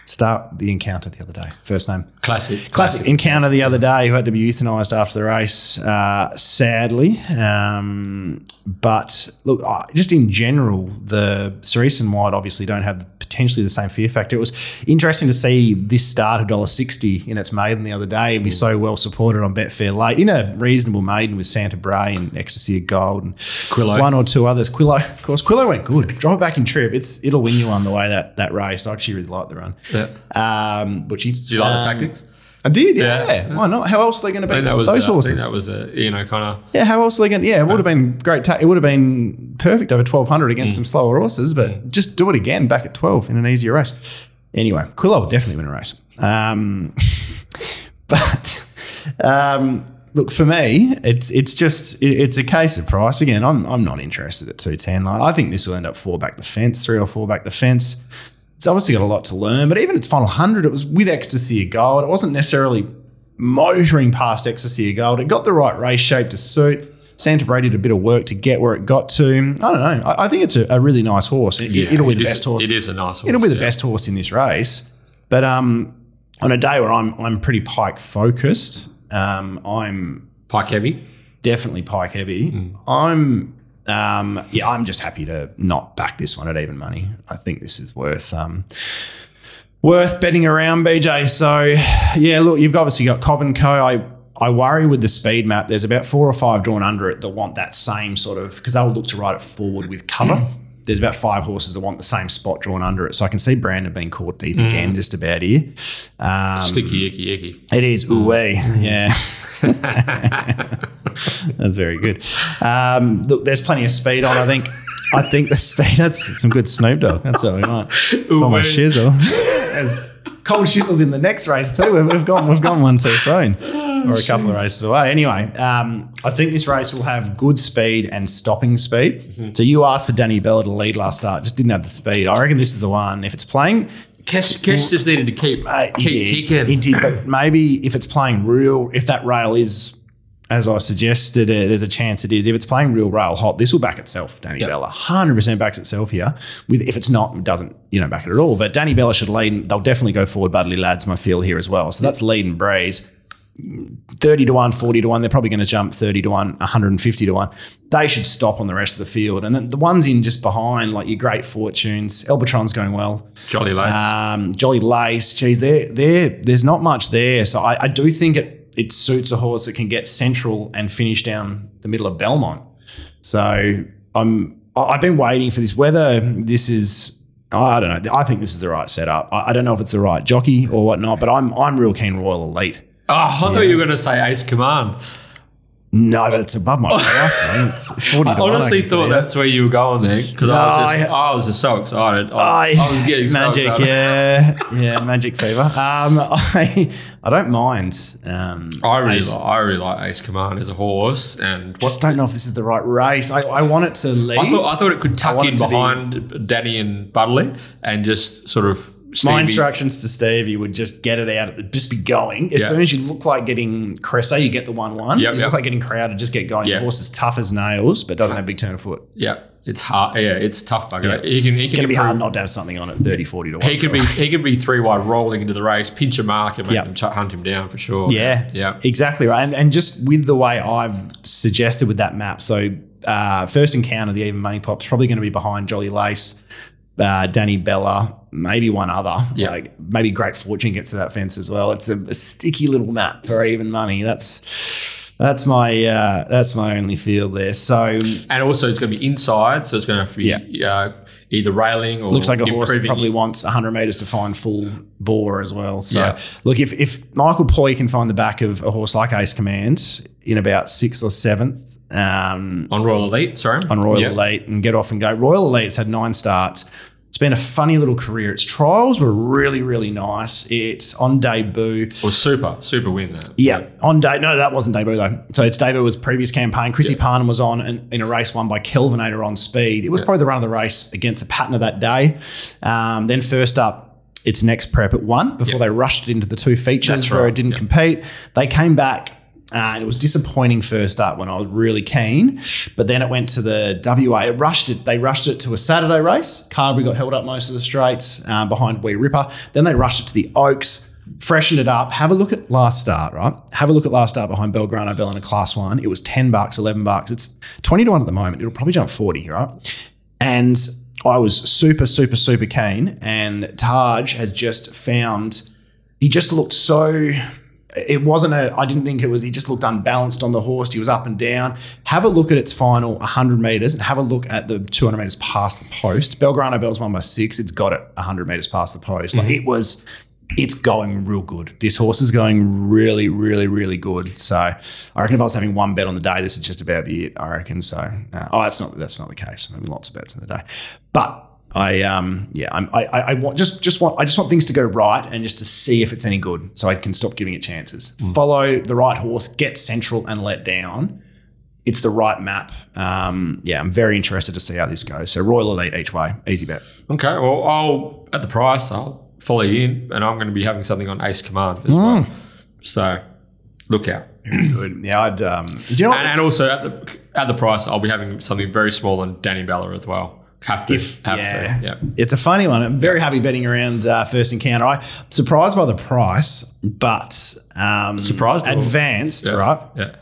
Start the encounter the other day. First name. Classic. Classic encounter the other day who had to be euthanized after the race, uh, sadly. Um, but look, just in general, the Cerise and White obviously don't have potentially the same fear factor. It was interesting to see this start of $1.60 in its maiden the other day and be so well supported on Betfair late in a reasonable maiden with Santa Bray and Ecstasy of Gold and Quillo. one or two others. Quillo, of course, Quillo went good. Drive it back in trip. It's it'll win you on the way that that race. I actually really like the run. Yeah. Um, Butchie. Do you like the Um, tactics? I did, yeah. Yeah. Why not? How else are they going to beat that was those uh, I horses? think that was uh, Ian O'Connor. yeah, how else are they going? to Yeah, it would have been great. Ta- it would have been perfect over twelve hundred Mm. against some slower horses, but just do it again back at twelve in an easier race. Anyway, Quillo will definitely win a race. Um, [laughs] but um, look for me, it's it's just it- it's a case of price again. I'm I'm not interested at two ten. Like, I think this will end up four back the fence, three or four back the fence. It's obviously got a lot to learn, but even its final hundred, it was with ecstasy of gold. It wasn't necessarily motoring past ecstasy of gold. It got the right race shape to suit. Santa Bray did a bit of work to get where it got to. I don't know. I, I think it's a, a really nice horse. It, will be it the is- best horse. It is a nice horse. It'll be the yeah. best horse in this race. But um, on a day where I'm I'm pretty pike focused, um, I'm Pike heavy. definitely pike heavy. I'm um, yeah, I'm just happy to not back this one at even money. I think this is worth um, worth betting around, BJ. So yeah, look, you've obviously got Cobb and Co. I I worry with the speed map. There's about four or five drawn under it that want that same sort of because they'll look to ride it forward with cover. There's about five horses that want the same spot drawn under it. So I can see Brandon being caught deep again just about here. Um, Sticky, icky, icky. it is ooh [laughs] yeah. [laughs] That's very good. Um, look, there's plenty of speed on. I think. I think the speed. That's some good Snoop Dogg. That's what we want for my shizzle. There's cold shizzles in the next race too. We've, we've gone. We've gone one too soon, or a couple of races away. Anyway, um, I think this race will have good speed and stopping speed. So you asked for Danny Bella to lead last start, just didn't have the speed. I reckon this is the one. If it's playing, Kesh, Kesh just needed to keep uh, he keep did. kicking. He did, but maybe if it's playing real, if that rail is, as I suggested, uh, there's a chance it is. If it's playing real rail hot, this will back itself. Danny Yep. Bella, hundred percent backs itself here. With if it's not, it doesn't, you know, back it at all. But Danny Bella should lead. They'll definitely go forward. Budley lads, my feel here as well. So that's lead and breeze. 30 to 1, 40 to 1. They're probably going to jump 30 to 1, 150 to 1. They should stop on the rest of the field. And then the ones in just behind, like your great fortunes, Elbatron's going well. Jolly lace. Um, Jolly Lace, geez, there, there, there's not much there. So I, I do think it it suits a horse that can get central and finish down the middle of Belmont. So I'm I've been waiting for this. Whether this is I don't know. I think this is the right setup. I, I don't know if it's the right jockey or whatnot, but I'm I'm real keen Royal Elite. Oh, I thought you were going to say Ace Command. No, but it's above my [laughs] price. eh? It's forty. I honestly can thought that's where you were going there because I was just No, I, was just so excited. I, I, I was getting so magic, excited. yeah, yeah, magic fever. Um, [laughs] I, I don't mind. Um, I really, Ace- like, I really like Ace Command as a horse, and what, just don't know if this is the right race. I, I want it to lead. I thought I thought it could tuck in to be- behind Danny and Budley and just sort of My instructions to Stevie would just get it out, just be going. As Yeah. soon as you look like getting Cressa, you get the 1 1. Yep, if you yep. look like getting crowded, just get going. Yeah. The horse is tough as nails, but doesn't have big turn of foot. Yeah, it's hard. Yeah, it's tough bugger. He can. He It's going to be hard not to have something on it 30, 40 to 1. He could be. He could be three wide rolling into the race, pinch a mark, and make Yep. him ch- hunt him down for sure. Yeah, yeah. exactly right. And, and just with the way I've suggested with that map, so uh, first encounter, the even money pop's probably going to be behind Jolly Lace, uh, Danny Bella, maybe one other. Yeah. Like maybe Great Fortune gets to that fence as well. It's a, a sticky little map for even money. That's that's my uh, that's my only feel there. So And also, it's going to be inside, so it's going to have to be uh, either railing or looks like a horse that probably wants 100 meters to find full bore as well. So Yeah. look, if if Michael Poy can find the back of a horse like Ace Command in about sixth or seventh. Um, on Royal Elite. Sorry, on Royal Yeah. Elite and get off and go. Royal Elite's had nine starts. It's been a funny little career. Its trials were really, really nice. It's on debut. was super, super win that. Yeah, on day. No, that wasn't debut though. So its debut was previous campaign. Chrissy Parnham was on in, in a race won by Kelvinator on speed. It was probably the run of the race against the pattern of that day. Um, then first up, its next prep at one before Yeah. they rushed it into the two features That's where it didn't yeah. compete. They came back Uh, and it was disappointing first up when I was really keen, but then it went to the WA. It rushed it. They rushed it to a Saturday race. Carberry got held up most of the straights uh, behind Wee Ripper. Then they rushed it to the Oaks, freshened it up. Have a look at last start, right? Have a look at last start behind Belgrano Bell in a class one. It was 10 bucks, 11 bucks. It's 20 to 1 at the moment. It'll probably jump 40, right? And I was super, super, super keen. And Taj has just found, he just looked so. It wasn't a, I didn't think it was, he just looked unbalanced on the horse. He was up and down. Have a look at its final 100 metres and have a look at the 200 metres past the post. Belgrano Bell's won by six. It's got it 100 metres past the post. Like it was, it's going real good. This horse is going really, really, really good. So I reckon if I was having one bet on the day, this is just about be it. I reckon so. Uh, oh, that's not that's not the case. I'm having lots of bets in the day, but I um yeah I'm, I I want just just want I just want things to go right and just to see if it's any good, so I can stop giving it chances. Follow the right horse, get central and let down. It's the right map. Um, yeah, I'm very interested to see how this goes. So Royal Elite each way, easy bet. Okay, well, I'll at the price, I'll follow you in, and I'm going to be having something on Ace Command as well. So look out. Good. Yeah, I'd. Um, do you know what? And, and also at the at the price, I'll be having something very small on Danny Bella as well. Have to, If- have yeah. to, yeah. It's a funny one. I'm very happy betting around uh, first encounter. I'm surprised by the price, but um, Surprised advanced, Yeah. right? Yeah.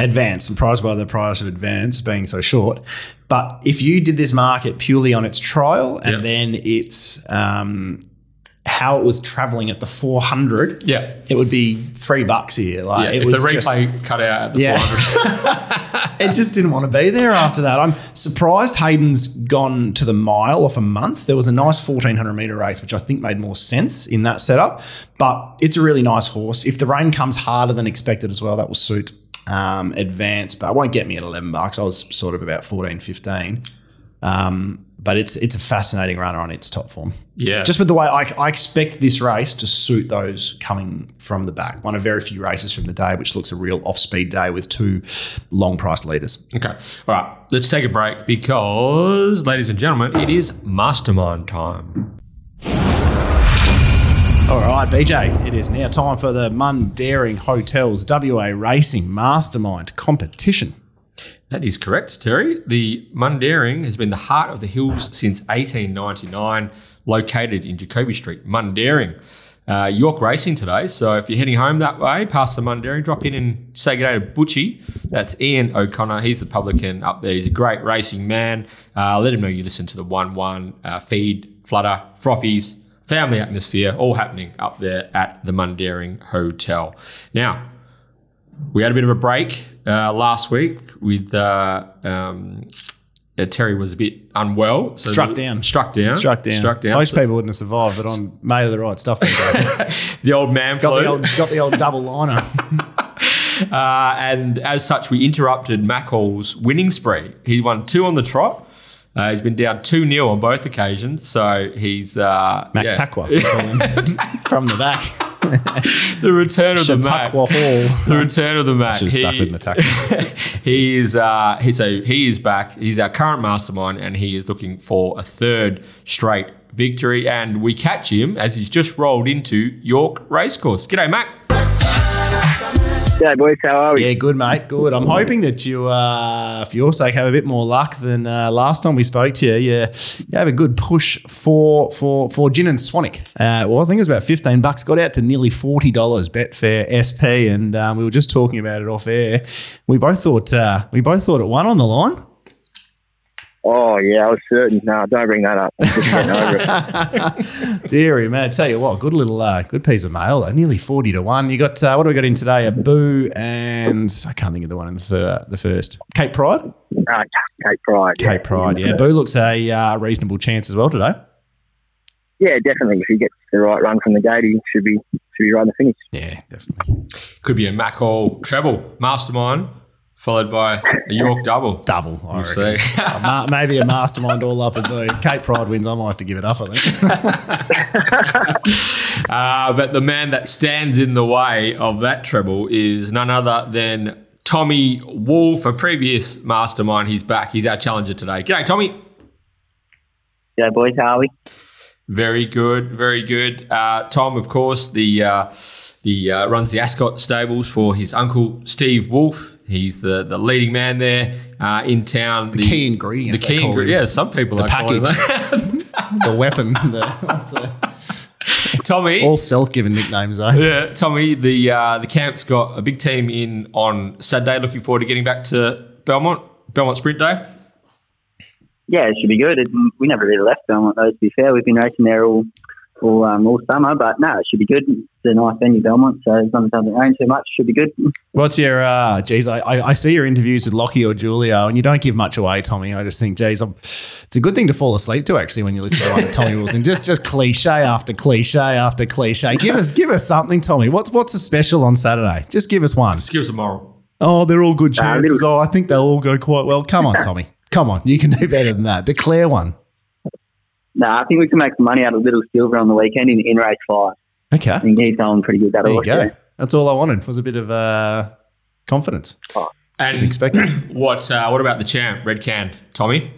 Advanced. Surprised by the price of advanced being so short. But if you did this market purely on its trial and Yeah. then its um, how it was traveling at the 400, Yeah. it would be three bucks here. Like Yeah, it if was the just- replay cut out at the Yeah. 400, [laughs] [laughs] it just didn't want to be there after that. I'm surprised Hayden's gone to the mile off a month. There was a nice 1400 meter race, which I think made more sense in that setup. But it's a really nice horse. If the rain comes harder than expected as well, that will suit um, advance. But it won't get me at 11 bucks. I was sort of about 14, 15. Um, but it's it's a fascinating runner on its top form. yeah. Just with the way I, I expect this race to suit those coming from the back. One of very few races from the day, which looks a real off speed day with two long price leaders. Okay. All right. Let's take a break because, ladies and gentlemen, it is mastermind time. All right, BJ, it is now time for the Mundaring Hotels WA Racing Mastermind competition. That is correct, Terry. The Mundaring has been the heart of the hills since 1899, located in Jacoby Street, Mundaring. Uh, York Racing today, so if you're heading home that way, past the Mundaring, drop in and say good day to Butchie. That's Ian O'Connor. He's the publican up there. He's a great racing man. Uh, let him know you listen to the 1 1 uh, feed, flutter, frothies, family atmosphere, all happening up there at the Mundaring Hotel. Now, we had a bit of a break uh, last week with uh, um, uh, Terry was a bit unwell, so Struck the- down. struck down, Struck down. struck down. Most So people wouldn't have survived, but I'm made of the right stuff. [laughs] The old man got the old got the old double liner. [laughs] [laughs] uh, and as such, we interrupted Mack Hall's winning spree. He won two on the trot. Uh, he's been down two 0 on both occasions, so he's uh, Mack yeah. Takwa we call him. from the back. The return of the Mack. Chautauqua Hall. The return of the Mack. Should have stuck with the Takwa. [laughs] he is uh, he, so he is back. He's our current mastermind, and he is looking for a third straight victory. And we catch him as he's just rolled into York Racecourse. G'day, Mack. G'day, boys. How are we? Yeah, good, mate. Good. I'm hoping that you, uh, for your sake, have a bit more luck than uh, last time we spoke to you. Yeah, you have a good push for for for gin and Swanick. Uh, well, I think it was about 15 bucks. Got out to nearly $40 Betfair SP, and um, we were just talking about it off air. We both thought uh, we both thought it won on the line. Oh, yeah, I was certain. No, don't bring that up. I'm just getting over it. [laughs] Deary man, I tell you what, good little, uh, good piece of mail. Though. Nearly forty to one. You got uh, what do we got in today? A Boo and I can't think of the one in the thir- the first. Cape Pride. Uh, Cape Pride. Yeah. Pride. Yeah, Boo looks a uh, reasonable chance as well today. Yeah, definitely. If he gets the right run from the gate, he should be should be right in the finish. Yeah, definitely. Could be a Mack Hall treble mastermind, followed by a York double. Double. I We'll reckon. see. Uh, ma- maybe a mastermind all up at Boo. If Cape Pride wins, I might have to give it up. I think. [laughs] Uh, but the man that stands in the way of that treble is none other than Tommy Wolfe, a previous mastermind. He's back. He's our challenger today. G'day, Tommy. G'day, boys. How are we? Very good, very good. Uh, Tom, of course, the uh, the uh, runs the Ascot stables for his uncle Steve Wolfe. He's the, the leading man there uh, in town. The, key ingredient, The key ingredient. Yeah, some people The package. [laughs] the weapon. [laughs] The, the- Tommy. all self-given nicknames though. yeah, Tommy. The uh, the camp's got a big team in on Saturday. Looking forward to getting back to Belmont Belmont Sprint Day. Yeah, it should be good. It, we never really left Belmont though. To be fair, we've been racing there all all, um, all summer, but no, it should be good. It's a nice venue, Belmont. So as long as it doesn't rain too much, should be good. [laughs] What's your, uh, geez, I, I I see your interviews with Lockie or Julio and you don't give much away, Tommy. I just think, geez, I'm, it's a good thing to fall asleep to actually when you listen to like [laughs] Tommy Wilson. Just just cliche after cliche after cliche. Give us give us something, Tommy. What's what's a special on Saturday? Just give us one. Just give us a moral. Oh, they're all good Uh, chances. little- oh, I think they'll all go quite well. Come on, [laughs] Tommy. Come on. You can do better than that. Declare one. No, I think we can make some money out of Little Silver on the weekend in, in race five. Okay. I think he's going pretty good. That There you go. yeah. That's all I wanted was a bit of uh, confidence. Didn't And expect it. [clears throat] what uh, what about the champ, Red Can, Tommy?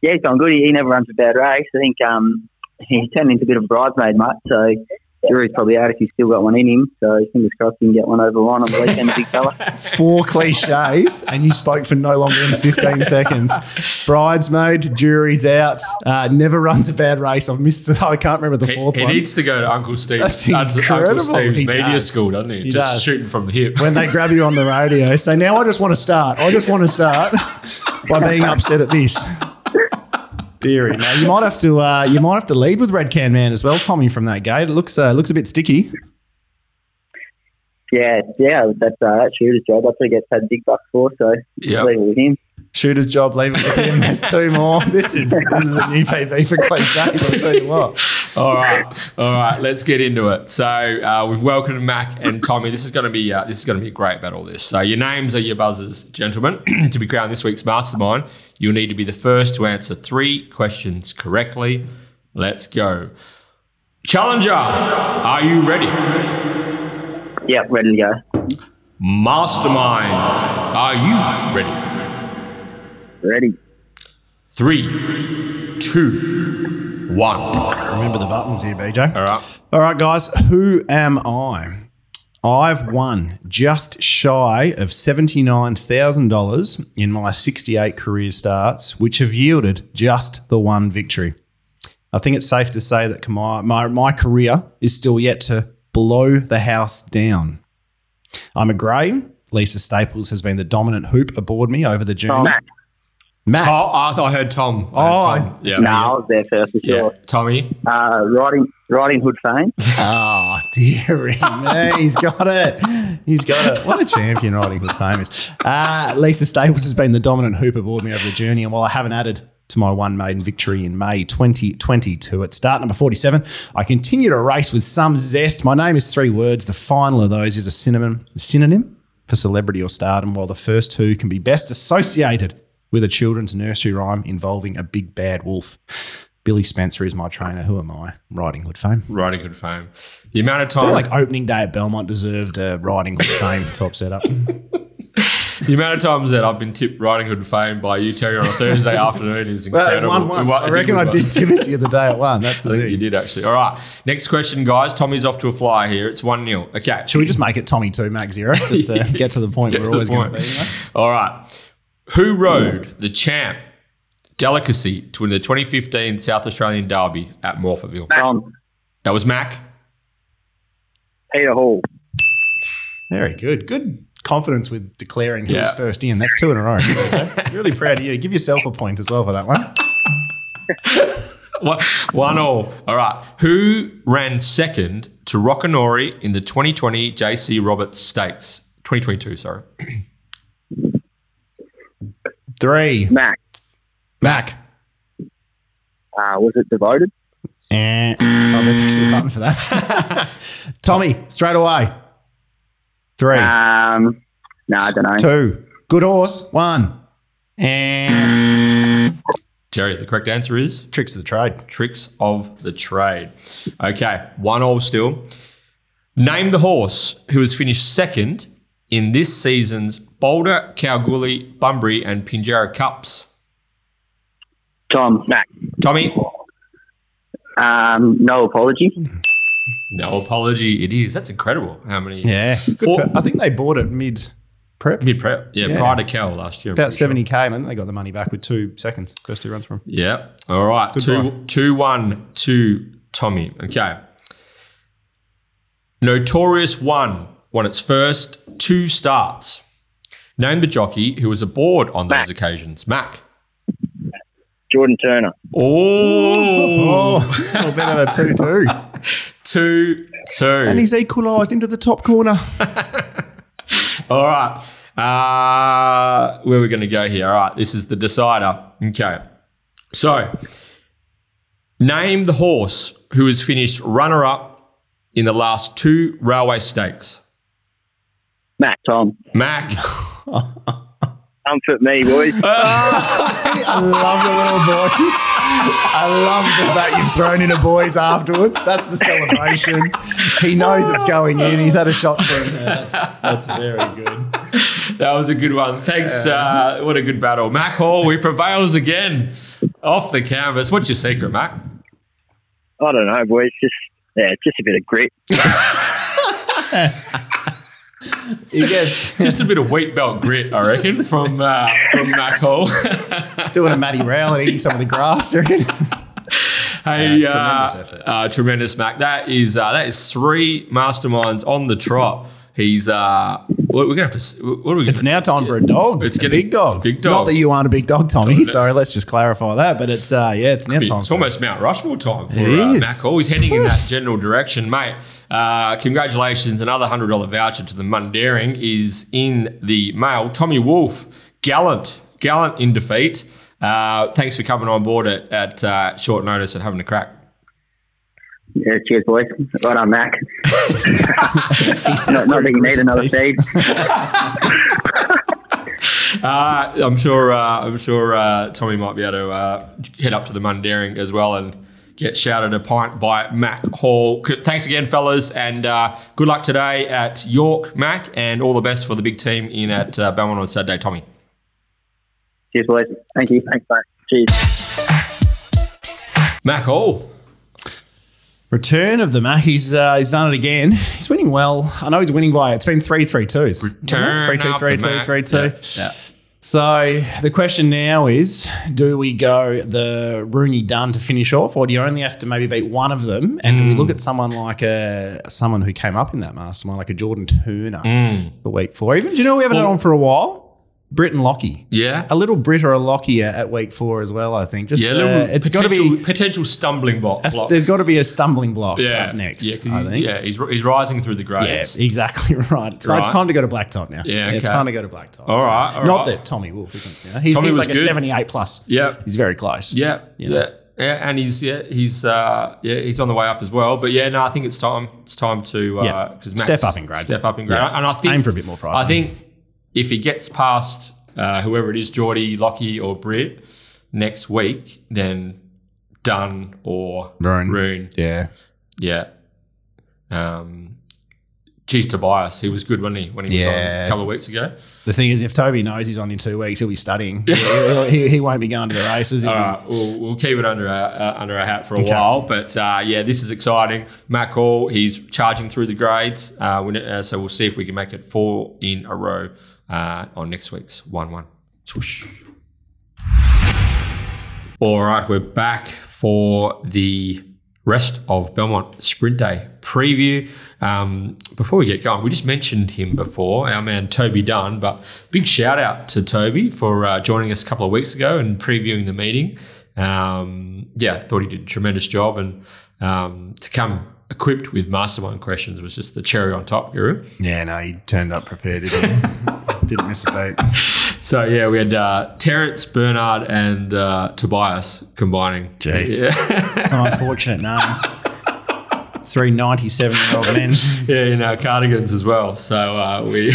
Yeah, he's going good. He, he never runs a bad race. I think um, he turned into a bit of a bridesmaid mutt. So jury's probably out if he's still got one in him. So fingers crossed he can get one over the line on the weekend, big [laughs] fella. Four cliches, and you spoke for no longer than 15 [laughs] seconds. Bridesmaid, jury's out, uh, never runs a bad race. I've missed it. [laughs] I can't remember the He, fourth he one. needs to go to Uncle Steve's, That's uh, incredible. Uncle Steve's He media does. school, doesn't he? He Just does. shooting from the hip. when they grab you on the radio, say, now I just want to start. I just want to start by being upset at this. Deary. Now you might have to uh, you might have to lead with Red Can Man as well, Tommy, from that gate. It looks uh, looks a bit sticky. Yeah, yeah, that's uh, that's shooter's job. That's what he gets paid big bucks for. So Yep. leave it with him. Shooter's job, leave it with him. There's two more. This is this is the new PV for cliches. I'll tell you what. All right, all right. Let's get into it. So uh, we've welcomed Mack and Tommy. This is going to be uh, this is going to be a great battle. This. So your names are your buzzers, gentlemen. [clears throat] to be crowned this week's mastermind, you'll need to be the first to answer three questions correctly. Let's go. Challenger, are you ready? Yeah, ready to go. Mastermind, are you ready? Ready. Three, two, one. Remember the buttons here, BJ. All right. All right, guys. Who am I? I've won just shy of $79,000 in my 68 career starts, which have yielded just the one victory. I think it's safe to say that my, my, my career is still yet to blow the house down. I'm a grey. Lisa Staples has been the dominant hoop aboard me over the journey. Mack. Matt. Oh, I thought I heard Tom. I Oh, heard Tom. yeah. No, I was there first for Yeah. sure. Tommy. Uh, riding, riding hood fame. Oh, dearie me. He's got it. He's got it. What a champion riding hood fame is. Uh, Lisa Staples has been the dominant hoop aboard me over the journey. And while I haven't added to my one maiden victory in May 2022 at start number 47, I continue to race with some zest. My name is three words. The final of those is a synonym, synonym for celebrity or stardom, while the first two can be best associated with a children's nursery rhyme involving a big bad wolf. Billy Spencer is my trainer. Who am I? Riding Hood fame. Riding Hood fame. The amount of I times, like opening day at Belmont deserved a riding hood fame [laughs] top setup. the amount of times that I've been tipped Riding Hood fame by you, Terry, on a Thursday [laughs] afternoon is Well, incredible. one once. What- I reckon I did tip it to you the day at one. That's [laughs] I the think you did actually. All right. Next question, guys. Tommy's off to a flyer here. It's 1 0. Okay. Should we just make it Tommy two, Mack zero, just to get to the point we're always going to be? you know? All right. Who rode the champ delicacy to win the 2015 South Australian Derby at Morphettville? Tom. Um, that was Mack. Peter Hall. Very good. Good confidence with declaring who's first in. That's two in a row. [laughs] really proud of you. Give yourself a point as well for that one. [laughs] One, one all. All right. Who ran second to Rockanori in the 2020 JC Roberts Stakes? 2022, sorry. Three. Mac. Mack. Uh, was it devoted? Eh. Oh, there's actually a button for that. [laughs] Tommy, straight away. Three. Um, no, I don't know. Two. Good horse. One. And Jerry, the correct answer is tricks of the trade. Tricks of the Trade. Okay, one all still. Name the horse who has finished second in this season's Boulder, Kalgoorlie, Bunbury, and Pinjarra Cups. Tom. Mack. Tommy, Um, no apology. No apology. It is. That's incredible. How many? Yeah. Good Four- per- I think they bought it mid prep. Mid prep. Yeah, Yeah. prior to Cal last year. About pretty sure. 70k, and then they got the money back with two seconds. First two runs from him. Yeah. All right. Good Two, buy. two, one, two, Tommy. Okay. Notorious One won its first two starts. Name the jockey who was aboard on those Mack. occasions. Mack. Jordan Turner. Oh, Oh, a bit of a 2 2. [laughs] two, two. And he's equalised into the top corner. [laughs] All right. Uh, where are we going to go here? All right. This is the decider. Okay. So, name the horse who has finished runner up in the last two railway stakes. Mack Tom. Mack. [laughs] Comfort me, boys. [laughs] I love the little boys. I love the fact you've thrown in a boys afterwards. That's the celebration. He knows it's going in. He's had a shot for him. Yeah, that's, that's very good. that was a good one. Thanks. Uh, what a good battle. Mack Hall, we prevails again off the canvas. What's your secret, Mack? I don't know, boys. Just yeah, just a bit of grit. [laughs] He gets [laughs] Just a bit of wheat belt grit, I reckon, [laughs] from uh, from Mack Hall. [laughs] doing a Matty Rail and eating some of the grass. you reckon? Hey, uh, tremendous effort. uh, tremendous, Mack. That is uh, that is three masterminds on the trot. He's uh, what, we're gonna have to. s- What are we? It's gonna, now time for a dog. It's It's a getting- big dog. big dog. Not that you aren't a big dog, Tommy. Sorry, let's just clarify that. But it's uh, yeah, it's now time. It's almost Mount Rushmore time for uh. Mack. He's heading in that general direction, mate. Uh, congratulations! Another hundred dollar voucher to the Mundaring is in the mail. Tommy Wolfe, gallant, gallant in defeat. Uh, thanks for coming on board at, at uh, short notice and having a crack. Yeah, cheers, boys. Right on, Mack. [laughs] Not, not that you need another feed. [laughs] Uh, I'm sure. Uh, I'm sure uh, Tommy might be able to uh, head up to the Mundaring as well and get shouted a pint by Mack Hall. Thanks again, fellas, and uh, good luck today at York, Mack, and all the best for the big team in at uh, Belmont on Saturday, Tommy. Cheers, boys. Thank you. Thanks, mate. Cheers. Mack Hall. Return of the Mack. He's uh, he's done it again. He's winning well. I know he's winning by it's been three three twos. Turn three two up three the two Mack. three two. Yeah. So the question now is: Do we go the Rooney Dunn to finish off, or do you only have to maybe beat one of them? And do we look at someone like a someone who came up in that mastermind, like a Jordan Turner, Hmm. for week four? Even do you know we haven't had on for a while? Brit and Lockie. Yeah. A little Brit or a Lockie at, at week four as well. I think. Just Yeah, uh, little it's got to be. potential stumbling block. a- block. there's got to be a stumbling block yeah, up next. Yeah, I think. yeah, he's, he's rising through the grades. Yeah, exactly [laughs] right. So it's time to go to blacktop now. Yeah, it's time to go to blacktop. All right, all Not right. that Tommy Wolfe isn't. You know, he's Tommy he's was like a 78 plus. Yeah. He's very close. Yeah, You know. yeah, yeah, and he's yeah he's uh, yeah he's on the way up as well. But yeah, no, I think it's time it's time to uh, Yeah. Max- Step up in grade. Step up in grade, Yeah. and I think Aim for a bit more prize I think if he gets past uh, whoever it is, Geordie, Lockie, or Britt next week, then Dunn or Rune. Rune, Yeah. yeah. Um, geez, Tobias, he was good, wasn't he? When he was on a couple of weeks ago. The thing is, if Toby knows he's on in two weeks, he'll be studying. He'll- he, he won't be going to the races. He'll All be- right, we'll, we'll keep it under our, uh, under our hat for a Okay. while. But uh, yeah, this is exciting. Mack Hall, he's charging through the grades. Uh, when uh, so we'll see if we can make it four in a row uh, on next week's 1 1. Swoosh. All right, we're back for the rest of Belmont Sprint Day preview. Um, before we get going, we just mentioned him before, our man Toby Dunn, but big shout out to Toby for uh, joining us a couple of weeks ago and previewing the meeting. Um, yeah, thought he did a tremendous job, and um, to come equipped with mastermind questions was just the cherry on top, Guru. Yeah, no, he turned up prepared. [laughs] He didn't, didn't miss a beat. [laughs] So yeah, we had uh, Terrence, Bernard, and uh, Tobias combining. Jeez. Yeah. [laughs] Some unfortunate names. Three ninety-seven-year-old men [laughs] yeah, in our cardigans as well. So uh, we,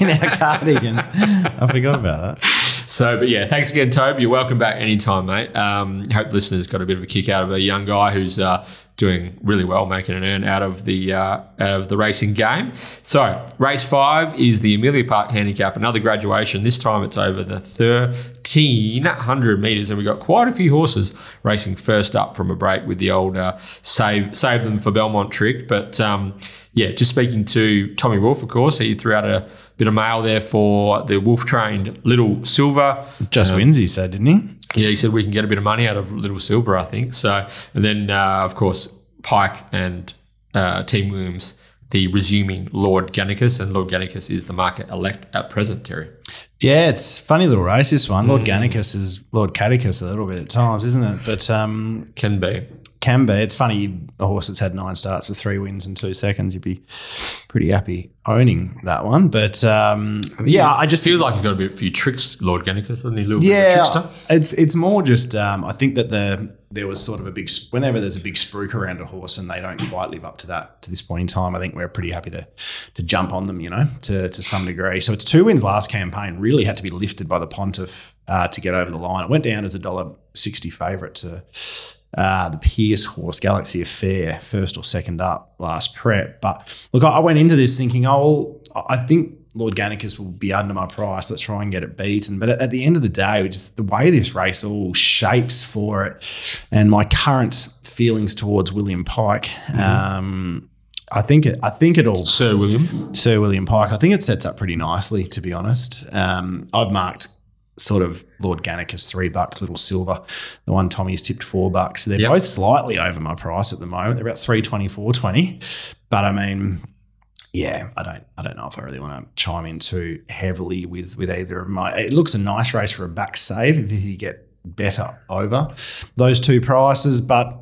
in our cardigans. I forgot about that. so but yeah, thanks again, Toby. You're welcome back anytime, mate. Um, hope listeners got a bit of a kick out of a young guy who's uh, doing really well, making an earn out of the uh, out of the racing game. So race five is the Amelia Park Handicap, another graduation. This time it's over the thirteen hundred meters, and we got quite a few horses racing first up from a break with the old uh, save save them for Belmont trick. But um, yeah, just speaking to Tommy Wolfe, of course, he threw out a bit of mail there for the Wolfe trained Little Silver. Just wins, he said, didn't he? Yeah, he said we can get a bit of money out of Little Silver, I think. So, and then uh, of course Pike and uh, Team Williams, the resuming Lord Gannicus, and Lord Gannicus is the market elect at present. Terry. Yeah, it's funny little race this one. Lord Gannicus is Lord Catechus a little bit at times, isn't it? But um, Can be. Can be. It's funny a horse that's had nine starts with three wins in two seconds. You'd be pretty happy owning that one. But um, yeah, I just feel like he's got a bit, few tricks, Lord Gannicus, doesn't he? A little bit of a yeah, trickster. it's it's more just um, I think that the there was sort of a big whenever there's a big spruik around a horse and they don't quite live up to that to this point in time. I think we're pretty happy to to jump on them, you know, to to some degree. So it's two wins last campaign. Really had to be lifted by the pontiff uh, to get over the line. It went down as a dollar sixty favourite to. Uh, the Pierce horse, Galaxy Affair, first or second up last prep. But look, I I went into this thinking, oh, I think Lord Gannicus will be under my price. Let's try and get it beaten. But at, at the end of the day, just the way this race all shapes for it, and my current feelings towards William Pike, um, I think it. I think it all. Sir William. Sir William Pike. I think it sets up pretty nicely, to be honest. Um, I've marked sort of Lord Gannicus three bucks, Little Silver. The one Tommy's tipped four bucks. They're Yep. both slightly over my price at the moment. They're about three twenty, four twenty. But I mean, yeah, I don't, I don't know if I really want to chime in too heavily with with either of my. It looks a nice race for a back save if you get better over those two prices, but.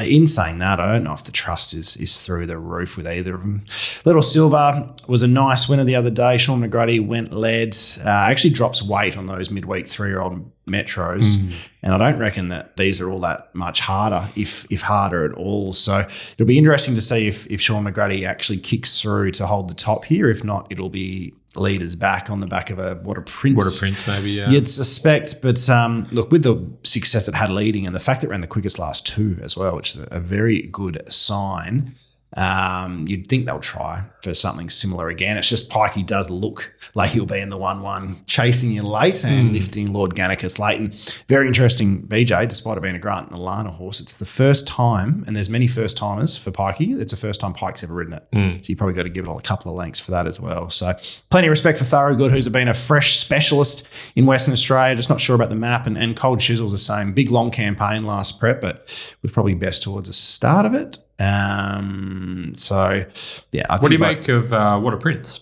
In saying that, I don't know if the trust is is through the roof with either of them. Little Silver was a nice winner the other day. Shaun McGruddy went led. Uh, actually drops weight on those midweek three year old metros, and I don't reckon that these are all that much harder, if if harder at all. So it'll be interesting to see if if Shaun McGruddy actually kicks through to hold the top here. If not, it'll be leaders back on the back of a what a prince. What a prince, maybe. Yeah. You'd suspect, but um, look, with the success it had leading and the fact that it ran the quickest last two as well, which is a very good sign, um, you'd think they'll try for something similar again. It's just Pikey does look like he'll be in the 1 1, chasing you late and lifting Lord Gannicus late. And very interesting, BJ, despite it being a Grant and Alana horse, it's the first time, and there's many first timers for Pikey. It's the first time Pike's ever ridden it. So you probably got to give it a couple of lengths for that as well. So plenty of respect for Thoroughgood, who's been a fresh specialist in Western Australia. Just not sure about the map. And, and Cold Chisel's the same. Big long campaign last prep, but was probably best towards the start of it. Um, so yeah, I think What do you make of uh, What a Prince?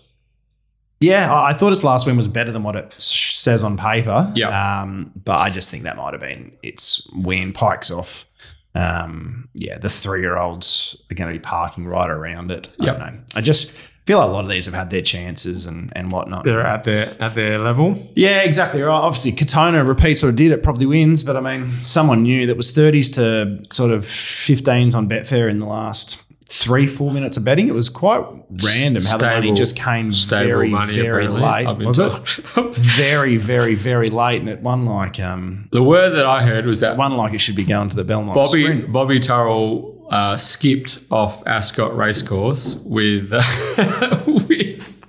yeah, I I thought its last win was better than what it says on paper. Yeah. Um, but I just think that might have been its win. Pikes off. Um, yeah, the three year olds are going to be parking right around it. I Yep. don't know. I just feel like a lot of these have had their chances and, and whatnot. They're at their at their level. Yeah, exactly right. Obviously, Katona repeats what it did. It probably wins, but I mean, someone new that was 30s to sort of 15s on Betfair in the last three, four minutes of betting. It was quite random how the money just came Stable very, very late. Was it? [laughs] very, very, very late, and it won like um, the word that I heard was that one like it should be going to the Belmont Bobby Sprint. Bobby Turrell uh, skipped off Ascot Racecourse with [laughs] with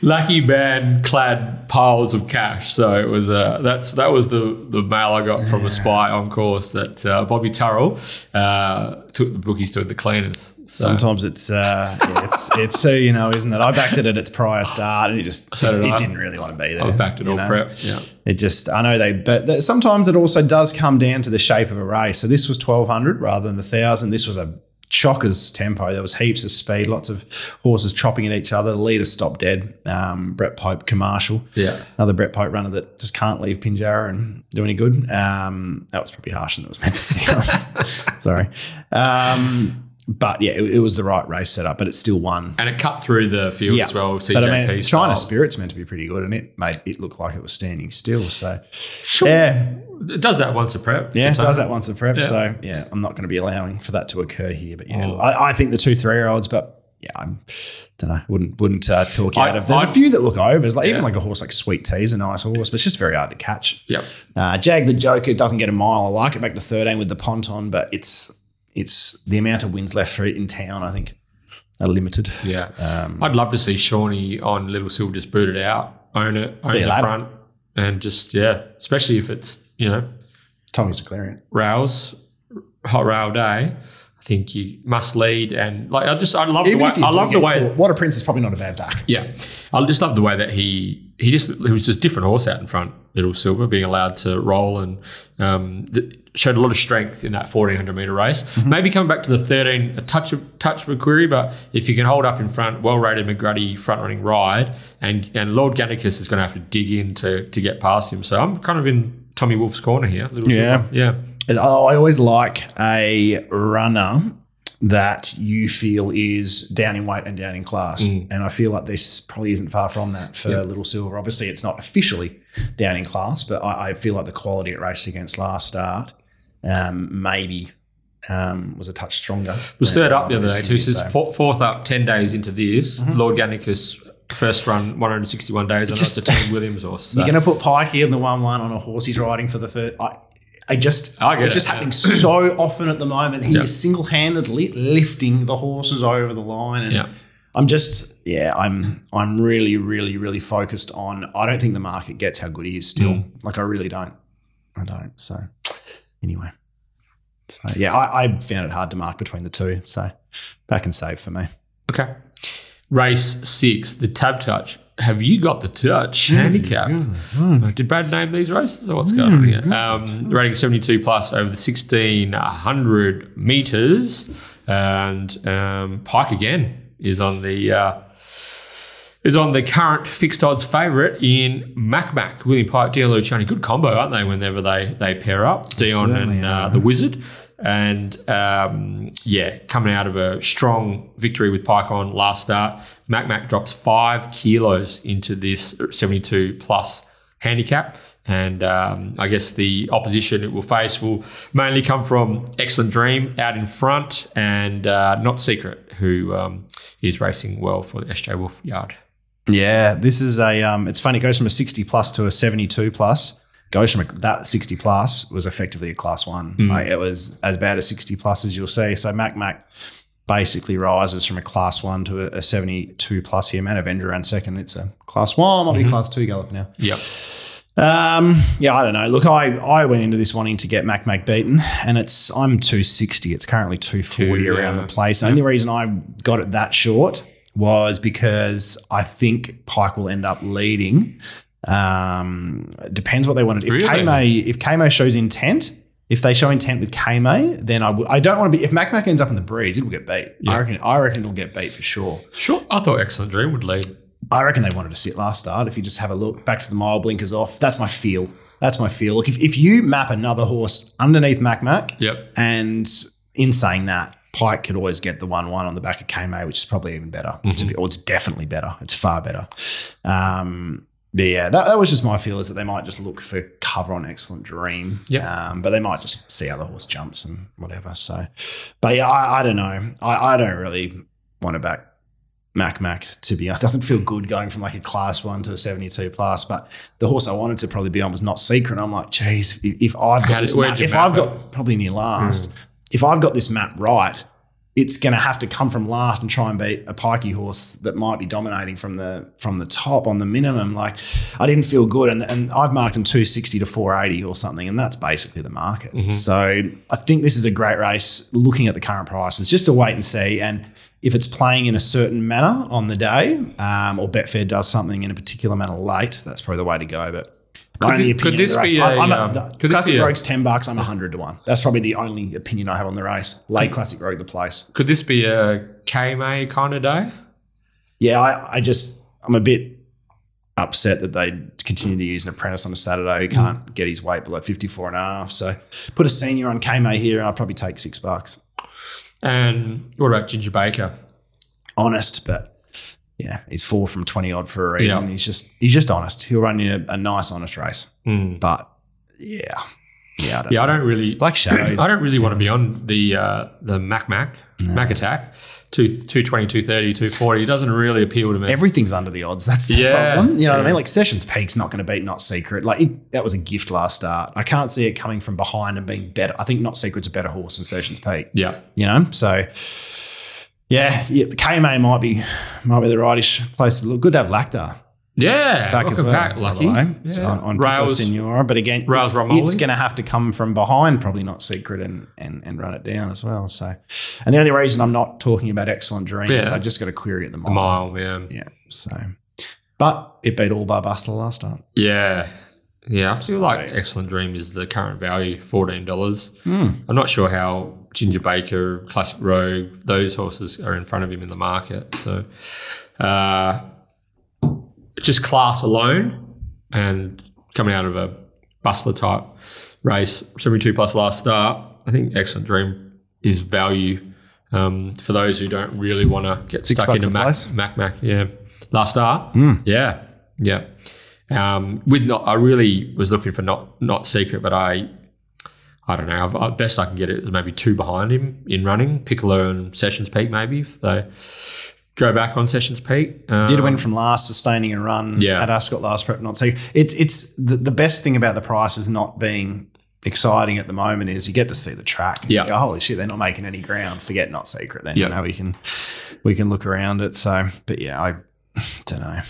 lucky band clad piles of cash. So it was uh, that's that was the the mail I got from a spy on course that uh, Bobby Turrell uh, took the bookies to the cleaners. So, Sometimes it's uh, yeah, it's it's so you know, isn't it? I backed it at its prior start, and it just So did it, I. didn't really want to be there. I was it all know? prep. Yeah. It just, I know they, but th- sometimes it also does come down to the shape of a race. So this was 1200 rather than the 1000. This was a chockers tempo. There was heaps of speed, lots of horses chopping at each other. The leader stopped dead. Um, Brett Pope commercial. Yeah. Another Brett Pope runner that just can't leave Pinjarra and do any good. Um, that was probably harsher than it was meant to sound. [laughs] Sorry. Um, but yeah, it, it was the right race setup, but it still won. And it cut through the field as well. CJP but I mean. China Spirit's meant to be pretty good, and it made it look like it was standing still. So, yeah, It does that once a prep. yeah, it does that once a prep. Yeah. So, yeah, I'm not going to be allowing for that to occur here. But yeah, Oh. I, I think the two three year olds, but yeah, I'm don't know, wouldn't wouldn't uh, talk you I- out of. There's a I- few that look overs, like even like a horse like Sweet Tea is a nice horse, but it's just very hard to catch. Yep. Uh, Jag the Joker doesn't get a mile. I like it back to 13 with the ponton, but it's it's the amount of wins left for it in town. I think are limited. Yeah. Um, I'd love to see Shawnee on Little Silver just boot it out, own it, own the front, and just, yeah, especially if it's, you know, Tommy's declaring it. rails, hot rail day. I think you must lead and like I just I love the way I love the way What a Prince is probably not a bad back. Yeah, I just love the way that he he just he was just different horse out in front, Little Silver, being allowed to roll and um, th- showed a lot of strength in that fourteen hundred meter race. Maybe coming back to the thirteen, a touch of touch of a query, but if you can hold up in front, well rated McGruddy front running ride, and and Lord Gannicus is going to have to dig in to to get past him. So I'm kind of in Tommy Wolfe's corner here. Little Yeah. Silver. yeah, And I I always like a runner that you feel is down in weight and down in class. Mm. And I feel like this probably isn't far from that for Little Silver. Obviously, it's not officially down in class, but I, I feel like the quality it raced against last start um, maybe um, was a touch stronger. was than third up the other other day races, too. So so- it's four- fourth up ten days into this. Lord Gannicus first run 161 days. Know Just- it's a Team Williams horse. [laughs] so- You're going to put Pikey in the one-one on a horse he's riding for the first. I, I just, I it's it, just yeah. happening so often at the moment. He Yeah. is single-handedly lifting the horses over the line, and Yeah. I'm just, yeah, I'm, I'm really, really, really focused on. I don't think the market gets how good he is still. Mm. Like I really don't. I don't. So anyway, so yeah, I, I found it hard to mark between the two. So back and save for me. Okay. Race six, the tab touch. Have you got the touch handicap? Uh, Did Brad name these races or what's going on here? Um, rating 72 plus over the 1600 meters. And um, Pike again is on the. Uh, is on the current fixed odds favourite in Mac Mac. William Pike, Dion Luciani. Good combo, aren't they, whenever they, they pair up? Dion and uh, the Wizard. And um, yeah, coming out of a strong victory with Pike on last start, Mac Mac drops five kilos into this 72 plus handicap. And um, I guess the opposition it will face will mainly come from Excellent Dream out in front and uh, Not Secret, who um, is racing well for the SJ Wolfe yard. Yeah, this is a. Um, it's funny. It goes from a sixty plus to a seventy-two plus. Goes from a, that sixty plus was effectively a class one. Like, it was as bad as sixty plus as you'll see. So Mac Mac basically rises from a class one to a, a seventy-two plus here. Man Manavendra ran second. It's a class one. Might be class two gallop now. Yep. Um, yeah, I don't know. Look, I, I went into this wanting to get Mac Mac beaten, and it's I'm 260. It's currently 240 Two, around yeah. the place. The only reason I got it that short was because I think Pike will end up leading. Um, depends what they wanted. If Really? Kame if Kamo shows intent, if they show intent with Kame, then I would. I don't want to be. If Mac Mac ends up in the breeze, it will get beat. Yeah. I reckon. I reckon it'll get beat for sure. Sure. I thought Excellent Dream would lead. I reckon they wanted to sit last start. If you just have a look back to the mile blinkers off, that's my feel. That's my feel. Look, if, if you map another horse underneath Mac Mac, Yep. and in saying that, Pike could always get the one one on the back of KMA, which is probably even better. To be, or it's definitely better. It's far better. Um, yeah, that, that was just my feel is that they might just look for cover on Excellent Dream. Yep. Um, but they might just see how the horse jumps and whatever. So, but yeah, I, I don't know. I, I don't really want to back Mac Mac to be honest. [laughs] It doesn't feel good going from like a class one to a 72 plus. But the horse I wanted to probably be on was not secret. I'm like, geez, if, if I've got How this did- map, if I've got probably near last, if I've got this map right, it's going to have to come from last and try and beat a pikey horse that might be dominating from the from the top on the minimum. Like I didn't feel good, and and I've marked him 260 to 480 or something, and that's basically the market. So I think this is a great race. Looking at the current prices, just to wait and see, and if it's playing in a certain manner on the day, um, or Betfair does something in a particular manner late, that's probably the way to go. But my only could opinion of this the race- be a, I'm um, the could this Classic be a- Rogue's 10 bucks, I'm 100 to 1. That's probably the only opinion I have on the race. Late Classic Rogue, the place. Could this be a KMA kind of day? Yeah, I, I just, I'm a bit upset that they continue to use an apprentice on a Saturday who can't get his weight below 54 and a half. So put a senior on KMA here and I'll probably take six bucks. And what about Ginger Baker? Honest, but yeah, he's four from 20 odd for a reason. Yeah. He's just, he's just honest. He'll run in a, a nice, honest race. Hmm. But yeah, Yeah, I don't Yeah, I don't really. Black Shadow. [clears throat] I don't really want to be on the uh, the Mac Mac Mac Attack. Two, 220, 230, 240. It doesn't really appeal to me. Everything's under the odds. That's the Yeah. problem. You know what I mean? Like Sessions Peak's not going to beat Not Secret. Like it, that was a gift last start. I can't see it coming from behind and being better. I think Not Secret's a better horse than Sessions Peak. yeah. You know, so yeah, yeah KMA might be might be the rightish place to look. Good to have Lactar Yeah. back as well. by the Lucky. Yeah. So on, on Rails. Senora, but again, Rails it's, it's going to have to come from behind, probably not secret, and, and and run it down as well. So, and the only reason I'm not talking about excellent dreams, Yeah. I just got a query at the mile. mile. Yeah. Yeah. So, but it beat all bar Bustler last time. Yeah. Yeah. I feel So- like Excellent Dream is the current value, fourteen dollars. Hmm. I'm not sure how Ginger Baker, Classic Rogue, those horses are in front of him in the market. So, uh, just class alone and coming out of a bustler type race, 72 plus last start, I think Excellent Dream is value um, for those who don't really want to get Six stuck into a Mac. Mac Mac. Yeah. Last start. Mm. Yeah. Yeah. Um, with not, I really was looking for not not secret, but I, I don't know. I've, I, best I can get it is maybe two behind him in running, Piccolo and Sessions Peak, maybe if they go back on Sessions Peak. Um, Did win from last, sustaining a run Yeah. at Ascot last prep. Not so it's it's the, the best thing about the price is not being exciting at the moment is you get to see the track. Yeah. go, holy shit, they're not making any ground. Forget not secret. Then Yeah. you know we can we can look around it. So, but yeah, I [laughs] don't know.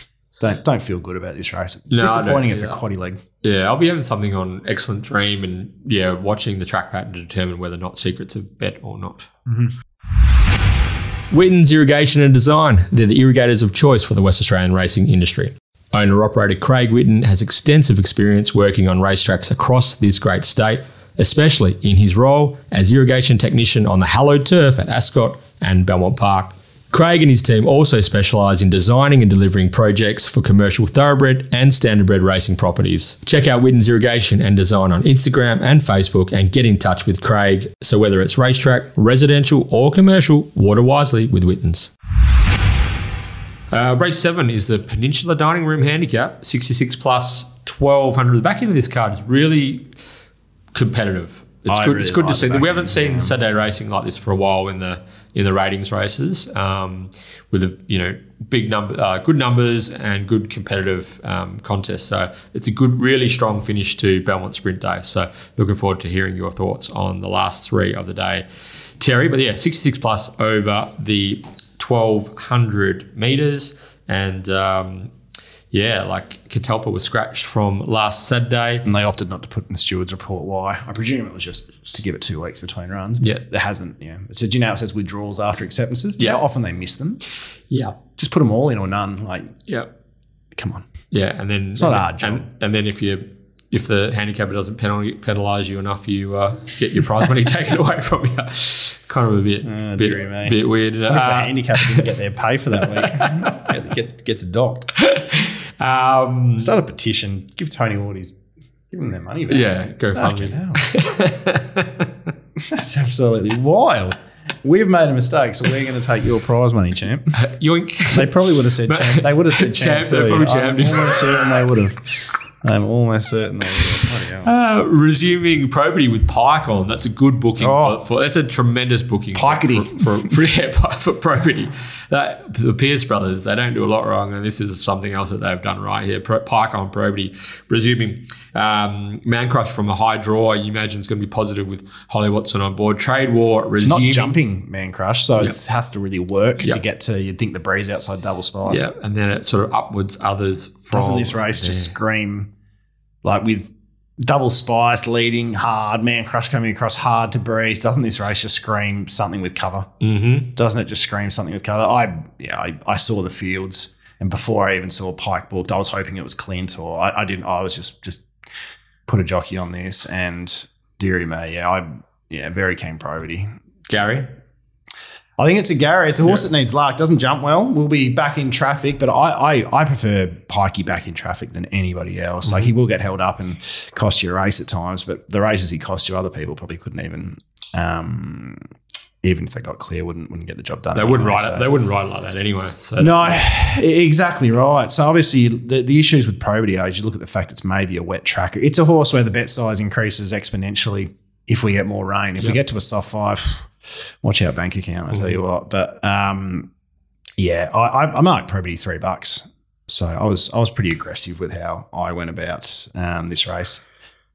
Don't don't feel good about this race. No, Disappointing. It's a quaddy leg. Yeah, I'll be having something on Excellent Dream and yeah, watching the track pattern to determine whether or not secret's a bet or not. Mm-hmm. Witten's Irrigation and Design. They're the irrigators of choice for the West Australian racing industry. Owner operator Craig Witten has extensive experience working on racetracks across this great state, especially in his role as irrigation technician on the hallowed turf at Ascot and Belmont Park. Craig and his team also specialise in designing and delivering projects for commercial thoroughbred and standardbred racing properties. Check out Witten's Irrigation and Design on Instagram and Facebook and get in touch with Craig. So whether it's racetrack, residential or commercial, water wisely with Witten's. Uh, race seven is the Peninsula Dining Room Handicap, 66 plus 1200. The back end of this card is really competitive. It's I good. really it's good like to see. the We haven't seen yeah. Saturday racing like this for a while in the in the ratings races, um, with a you know big number, uh, good numbers and good competitive um, contests. So it's a good, really strong finish to Belmont Sprint Day. So looking forward to hearing your thoughts on the last three of the day, Terry. But yeah, 66 plus over the 1200 meters and. Um, yeah, like Catalpa was scratched from last Saturday. And they opted not to put in the steward's report why. I presume it was just to give it two weeks between runs. But Yeah. There hasn't, yeah. It said, you know, it says withdrawals after acceptances. Yeah. How often they miss them? Yeah, Just put them all in or none. Like, yeah. come on. Yeah, and then it's not hard job. And, and then if you if the handicapper doesn't penalise you enough, you uh, get your prize money [laughs] taken away from you. kind of a bit Oh, bit, bit weird. What if the Uh, handicapper didn't get their pay for that week? [laughs] get, get, gets docked. [laughs] um, Start a petition. Give Tony Ward his, give him their money back. yeah, go Fucking fund hell. [laughs] [laughs] That's absolutely wild. We've made a mistake, so we're going to take your prize money, champ. [laughs] Yoink. They probably would have said champ. They would have said champ, Champ, too. probably I'm almost certain they would have. I'm almost certain they would have. Bloody hell. [laughs] Uh, resuming probity with Pike on. That's a good booking. Oh. For, for That's a tremendous booking. for- Pikety. For, for, for, [laughs] yeah, for probity. That, the Pierce brothers, they don't do a lot wrong, and this is something else that they've done right here. Pro, Pike on probity. Resuming um, Man Crush from a high draw, you imagine it's going to be positive with Holly Watson on board. Trade War, It's not jumping man crush, so it has to really work Yep. to get to. You'd think the breeze outside double spice. Yeah, and then it sort of upwards others from. Doesn't this race just scream like with double spice leading hard, man crush coming across hard to breeze? Doesn't this race just scream something with cover? Mm-hmm. Doesn't it just scream something with cover? I yeah, I, I saw the fields, and before I even saw Pike booked, I was hoping it was Clint or I, I didn't. I was just just put a jockey on this, and dearie me, yeah, I yeah, very keen probity. Gary? I think it's a Gary. It's a horse that needs luck. Doesn't jump well. We'll be back in traffic, but I I, I prefer Pikey back in traffic than anybody else. Like he will get held up and cost you a race at times, but the races he cost you, other people probably couldn't even um, even if they got clear, wouldn't wouldn't get the job done. They wouldn't ride so- it. They wouldn't it like that anyway. So No, exactly right. So obviously, the, the issues with probity age, you look at the fact it's maybe a wet track. It's a horse where the bet size increases exponentially if we get more rain. If we get to a soft five, watch out bank account. I tell you what. But um, yeah, I, I, I marked probity three bucks. So I was I was pretty aggressive with how I went about um, this race.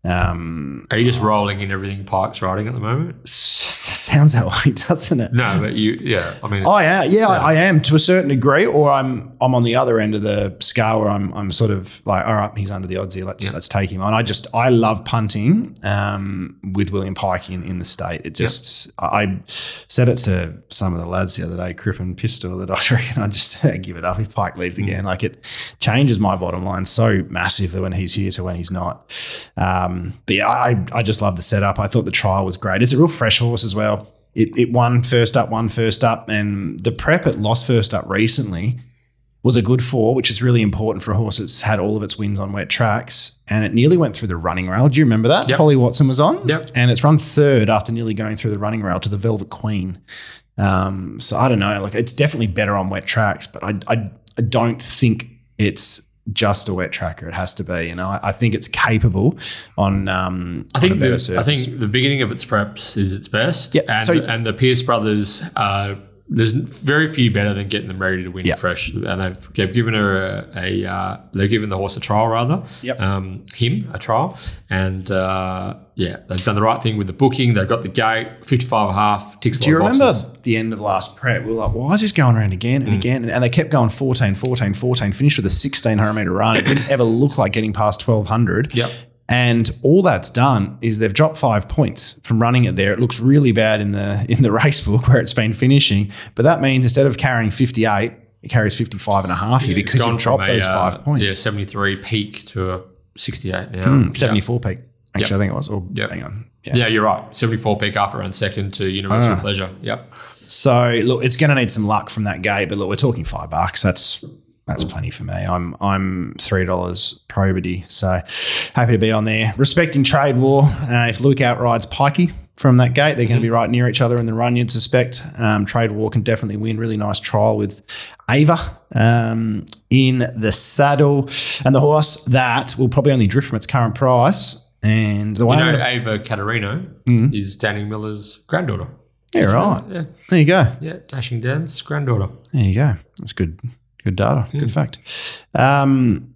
Um, Are you just rolling in everything Pike's riding at the moment? [laughs] sounds that way, doesn't it? No, but you, yeah. I mean, I am, yeah, I, I am to a certain degree, or I'm I'm on the other end of the scale where I'm I'm sort of like, all right, he's under the odds here. Let's Yeah. let's take him on. I just I love punting um, with William Pike in, in the state. It just I, I said it to some of the lads the other day, Crip and Pistol, that I [laughs] reckon I just [laughs] give it up if Pike leaves Mm. again. Like it changes my bottom line so massively when he's here to when he's not. Um, but yeah, I I just love the setup. I thought the trial was great. It's a real fresh horse as well. It, it won first up, won first up, and the prep it lost first up recently was a good four, which is really important for a horse that's had all of its wins on wet tracks. And it nearly went through the running rail. Do you remember that? Yep. Holly Watson was on. Yep. And it's run third after nearly going through the running rail to the Velvet Queen. Um, so I don't know. Like it's definitely better on wet tracks, but I, I, I don't think it's just a wet tracker. It has to be. You know, I, I think it's capable on. Um, I on think better the, I think the beginning of its preps is its best. Yeah, and so- and the Pierce brothers. Uh, there's very few better than getting them ready to win Yeah. fresh, and they've, they've given her a, a uh, they've given the horse a trial rather, Yep. um, him a trial, and uh, yeah, they've done the right thing with the booking. They've got the gate, 55 and a half, ticks Do you a lot of remember boxes. the end of last prep? We were like, why is this going around again Mm. and again? And they kept going 14, 14, 14, finished with a 1600 meter run. It didn't ever look like getting past 1200. Yep. And all that's done is they've dropped five points from running it there. It looks really bad in the [laughs] in the race book where it's been finishing. But that means instead of carrying 58, it carries 55 and a half here Yeah, because you've dropped a, those uh, five points. Yeah, 73 peak to a 68 now. Yeah. 74 peak. Actually, I think it was. Or Yep. hang on. Yeah. Yeah, you're right. 74 peak after run second to Universal Ah. Pleasure. Yep. So look, it's going to need some luck from that gate, but look, we're talking five bucks. That's that's plenty for me. I'm I'm three dollars probity, so happy to be on there. Respecting trade war. Uh, if Luke outrides Pikey from that gate, they're going to be right near each other in the run. You'd suspect. Um, trade war can definitely win. Really nice trial with Ava um, in the saddle, and the horse that will probably only drift from its current price. And the way You know, gonna- Ava Caterino Mm-hmm. is Danny Miller's granddaughter. yeah, right. Yeah, There you go. yeah, Dashing Dan's granddaughter. There you go. That's good. Good data. Good fact. Um,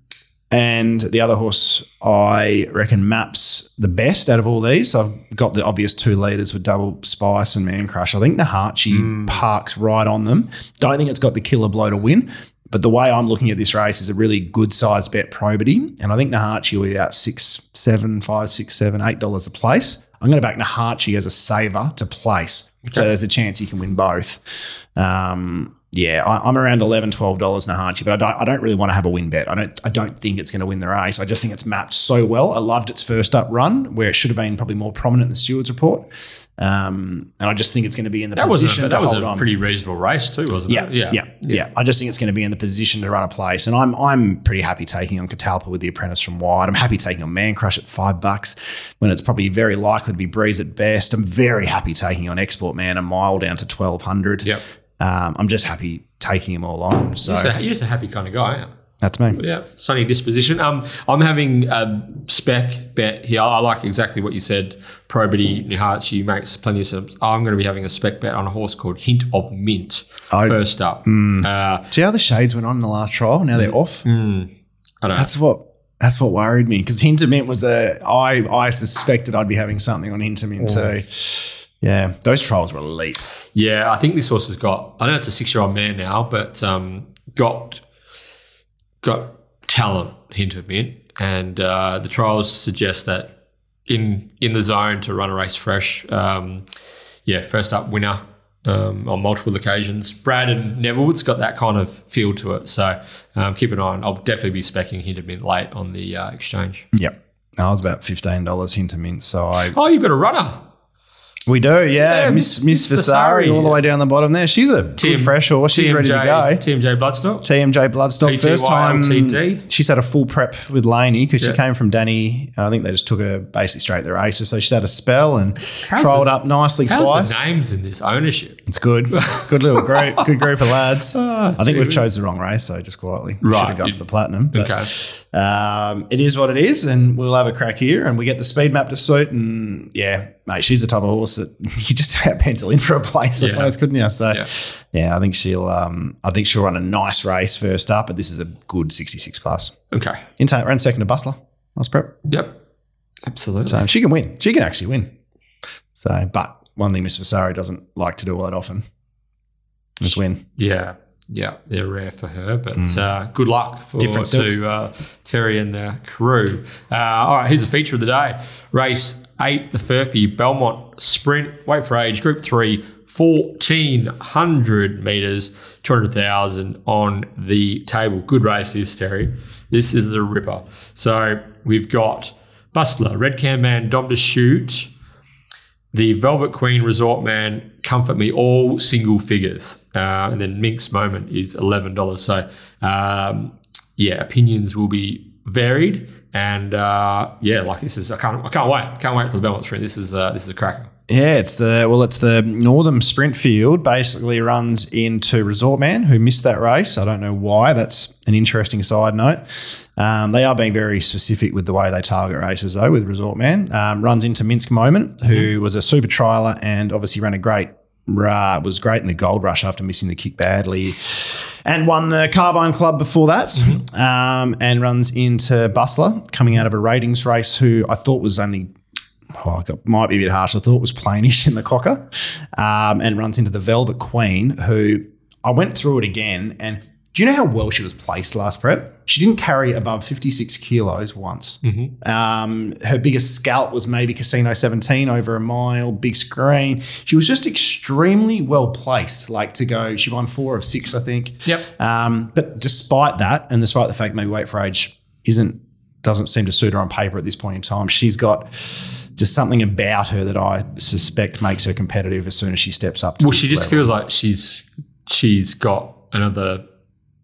and the other horse I reckon maps the best out of all these. I've got the obvious two leaders with Double Spice and Man Crush. I think Nahachi parks right on them. Don't think it's got the killer blow to win. But the way I'm looking at this race is a really good sized bet probity. And I think Nahachi will be about six, seven, five, six, seven, eight dollars a place. I'm going to back Nahachi as a saver to place. So there's a chance you can win both. Um, yeah, I, I'm around 11 $12 Nahachi, but I don't, I don't really want to have a win bet. I don't, I don't think it's going to win the race. I just think it's mapped so well. I loved its first up run where it should have been probably more prominent in the stewards report. Um, and I just think it's going to be in the That was position a, to that was hold a on. pretty reasonable race too, wasn't Yeah, it? yeah, yeah, yeah. I just think it's going to be in the position to run a place, and I'm I'm pretty happy taking on Catalpa with the apprentice from wide. I'm happy taking on Man Crush at five bucks when it's probably very likely to be Breeze at best. I'm very happy taking on Export Man a mile down to twelve hundred. Yep. Um, I'm just happy taking them all on. So You're, just a, you're just a happy kind of guy. That's me. Yeah, sunny disposition. Um, I'm having a spec bet here. I like exactly what you said. Probity Nahachi makes plenty of sense. I'm going to be having a spec bet on a horse called Hint of Mint. Oh. First up, Hmm. uh, See how the shades went on in the last trial? Now they're off. I don't know. That's what. That's what worried me because Hint of Mint was a. I I suspected I'd be having something on Hint of Mint too. Yeah, those trials were elite. Yeah, I think this horse has got. I know it's a six-year-old man now, but um, got got talent hint of mint, and uh, the trials suggest that in in the zone to run a race fresh. Um, yeah, first up winner um, on multiple occasions. Brad and Neville's got that kind of feel to it, so um, keep an eye on. I'll definitely be specking hint of mint late on the uh, exchange. Yep. I was about fifteen dollars Hint of Mint, so I Oh, you've got a runner. We do, yeah. Yeah, Miss Miss- Vasari Vasari, all the way down the bottom there. She's a good fresh horse. She's ready to go. TMJ Bloodstock. TMJ Bloodstock PTY first time. LTD. She's had a full prep with Laney because Yeah. she came from Danny. Uh, I think they just took her basically straight to the races. So she's had a spell and How's trialled the- up nicely How's twice. the names in this ownership? It's good. Good little group. Good group of lads. [laughs] Ah, I think we've chose the wrong race, so just quietly. Right. Should have gone to the platinum. But, Okay. Um, it is what it is, and we'll have a crack here, and we get the speed map to suit. And yeah, mate, she's the type of horse that [laughs] you just about pencil in for a place, Yeah. otherwise, couldn't you? So Yeah. yeah. I think she'll. Um, I think she'll run a nice race first up, but this is a good sixty-six plus. Okay. Inside ran second to Bustler. Last prep, Yep. Absolutely. so she can win. She can actually win. So, but one thing Miss Vasari doesn't like to do all that often is win. Yeah, yeah, they're rare for her, but Mm. uh, good luck for Different to uh, Terry and the crew. Uh, all right, here's a feature of the day: race eight, the Furphy Belmont Sprint. Wait for age, Group Three, fourteen hundred meters, two hundred thousand on the table. Good race, this Terry. This is a ripper. So we've got Bustler, Red Can Man, Dom to Shoot. The Velvet Queen Resort Man, Comfort Me, all single figures. Uh, and then Mink's Moment is $11. So, um, yeah, opinions will be varied. And uh, yeah, like this is, I can't, I can't wait. Can't wait for the Belmont Sprint. This is, uh, this is a cracker. Yeah, it's the well, it's the Northern Sprint Field. Basically, runs into Resort Man, who missed that race. I don't know why. That's an interesting side note. Um, they are being very specific with the way they target races, though. With Resort Man, um, runs into Minsk Moment, who was a super trialer and obviously ran a great. Uh, was great in the Gold Rush after missing the kick badly, and won the Carbine Club before that. Um, and runs into Bustler coming out of a ratings race, who I thought was only oh, got, might be a bit harsh. I thought was plainish in the Quokka, um, and runs into the Velvet Queen, who I went through it again. And do you know how well she was placed last prep? She didn't carry above 56 kilos once. Um, her biggest scalp was maybe Casino 17 over a mile, big screen. She was just extremely well placed, like to go. She won four of six, I think. Yep. Um, but despite that, and despite the fact maybe weight for age isn't doesn't seem to suit her on paper at this point in time, she's got just something about her that I suspect makes her competitive as soon as she steps up. To Well, she just level. feels like she's, she's got another,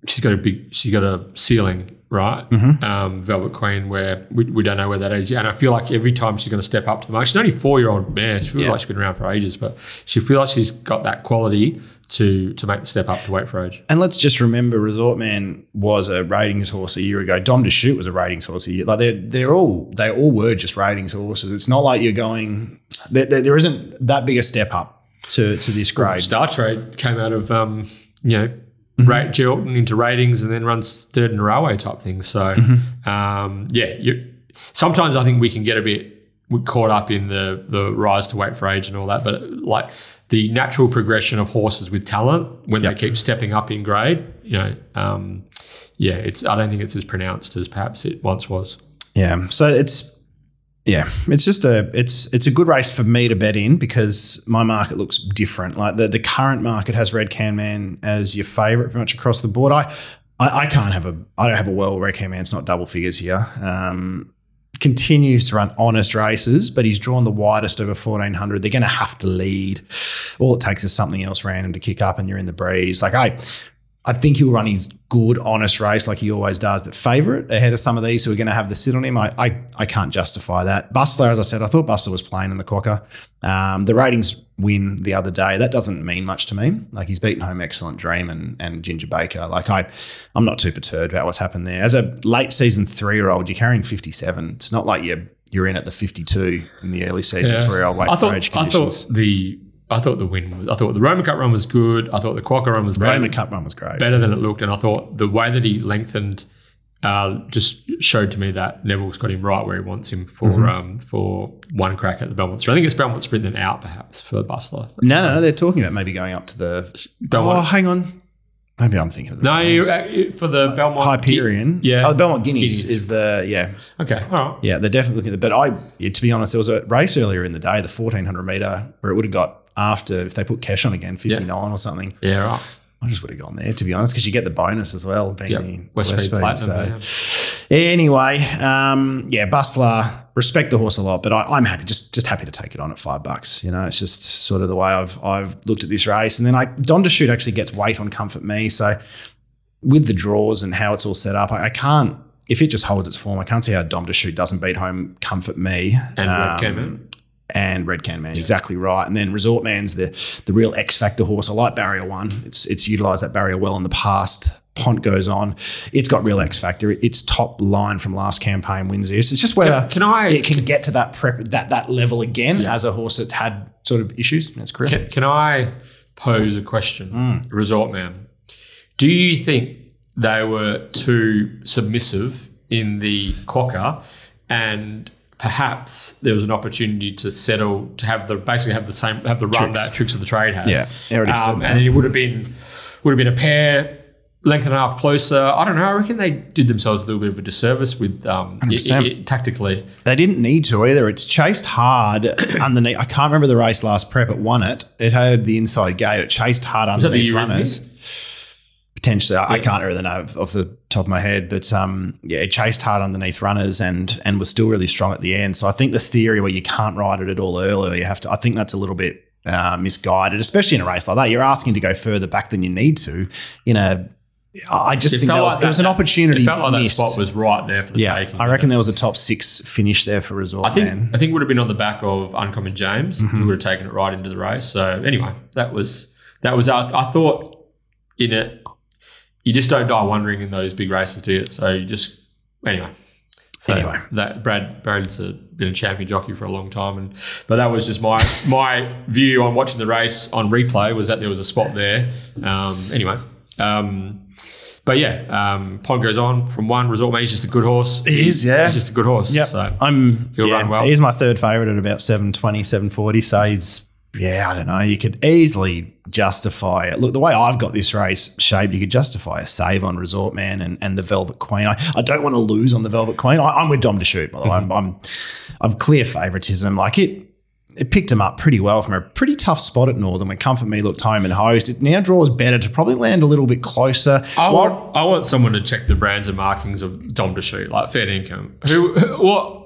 she's got a big, she's got a ceiling, right? Mm-hmm. Um, Velvet Queen, where we, we don't know where that is yet. And I feel like every time she's going to step up to the mark, she's only four year old mare. She feels Yeah. like she's been around for ages, but she feels like she's got that quality to to make the step up to wait for age. And let's just remember, Resort Man was a ratings horse a year ago. Dom to Shoot was a ratings horse a year. Like they're they're all they all were just ratings horses. It's not like you're going. There, there- there isn't that big a step up to to this grade. Star Trade came out of um, you know. Mm-hmm. Rate Gelton into ratings and then runs third in a railway type thing. So, Mm-hmm. um, yeah, you, sometimes I think we can get a bit caught up in the the rise to weight for age and all that. But like the natural progression of horses with talent when they keep stepping up in grade, you know, um, yeah, it's I don't think it's as pronounced as perhaps it once was. Yeah. So it's yeah, it's just a it's it's a good race for me to bet in because my market looks different. Like the the current market has Red Can Man as your favorite pretty much across the board. I I, I can't have a I don't have a well Red Can Man's not double figures here. Um continues to run honest races, but he's drawn the widest over 1400. They're going to have to lead. All it takes is something else random to kick up and you're in the breeze. Like I I think he'll run his good, honest race like he always does, but favourite ahead of some of these who are going to have the sit on him. I, I, I can't justify that. Bustler, as I said, I thought Bustler was playing in the Quokka. Um, the ratings win the other day. That doesn't mean much to me. Like he's beaten home Excellent Dream and, and Ginger Baker. Like I, I'm not too perturbed about what's happened there. As a late season three year old, you're carrying 57. It's not like you're you're in at the 52 in the early season three year old weight I for thought age I conditions. thought the I thought the win was I thought the Roma Cup run was good. I thought the Quokka run was Roma better, Cup run was great. better than it looked, and I thought the way that he lengthened uh, just showed to me that Neville's got him right where he wants him for Mm-hmm. um, for one crack at the Belmont Sprint. I think it's Belmont Sprint then out perhaps for Bustler. No, no, no. They're talking about maybe going up to the. Belmont. Oh, hang on. Maybe I'm thinking of the no, you, uh, for the Belmont Hyperion. Yeah. Oh, Belmont Guineas, Guineas. is the yeah Okay, all right. yeah they're definitely looking at the. But I yeah, to be honest, there was a race earlier in the day, the 1400 meter, where it would have got after if they put cash on again, 59 or something. Yeah, right. I just would have gone there to be honest, because you get the bonus as well, being Yep. the West Speed Speed, Platinum. so- yeah. Anyway, um, yeah, Bustler, respect the horse a lot, but I, I'm happy, just just happy to take it on at five bucks. You know, it's just sort of the way I've I've looked at this race. And then I Dom to shoot actually gets weight on Comfort Me. So with the draws and how it's all set up, I, I can't if it just holds its form, I can't see how Dom to shoot doesn't beat home Comfort Me. And Um. And Red Can Man, exactly right. And then Resort Man's the the real X factor horse. I like Barrier One. It's it's utilised that barrier well in the past. Pont goes on. It's got real X factor. Its top line from last campaign wins this. It's just whether Can I- it can get to that prep that that level again Yeah. as a horse that's had sort of issues in its career. Can, can I pose a question, Mm. Resort Man? Do you think they were too submissive in the quokka, and perhaps there was an opportunity to settle to have the basically have the same have the run Tricks. that tricks of the trade had? Yeah, I already said um, and it would have been would have been a pair. Length and a half closer. I don't know. I reckon they did themselves a little bit of a disservice with um, i- 100%. tactically. They didn't need to either. It's chased hard [coughs] underneath. I can't remember the race last prep. It won it. It had the inside gate. It chased hard underneath runners. Potentially, I I can't really know off the top of my head, but um, yeah, it chased hard underneath runners and and was still really strong at the end. So I think the theory where you can't ride it at all earlier, you have to. I think that's a little bit uh, misguided, especially in a race like that. You're asking to go further back than you need to. In a, I just It think that was, like it was an opportunity. It felt like that spot was right there for the Yeah, taking. I reckon there was a top six finish there for Resort I think Man. I think it would have been on the back of Uncommon James, Mm-hmm. who would have taken it right into the race. So anyway, that was that was. I, I thought in it, you just don't die wondering in those big races, do you? So you just anyway. So Anyway. that Brad Brad's a, been a champion jockey for a long time, and but that was just my my view on watching the race on replay was that there was a spot there. Um, anyway, um, but yeah, um, Pond goes on from one. Resort Man, he's just a good horse. He is, yeah. he's just a good horse. Yeah, So I'm He'll yeah, run well. He's my third favourite at about 720, 740. So he's yeah, I don't know. You could easily justify it. Look, the way I've got this race shaped, you could justify a save on Resort Man and, and the Velvet Queen. I, I don't want to lose on the Velvet Queen. I, I'm with Dom to shoot, by the way. I'm, I'm I'm clear favouritism. Like it it picked him up pretty well from a pretty tough spot at Northern when Comfort Me looked home and host. It now draws better to probably land a little bit closer. I What- want I want someone to check the brands and markings of Dom to shoot, like fair income. Who what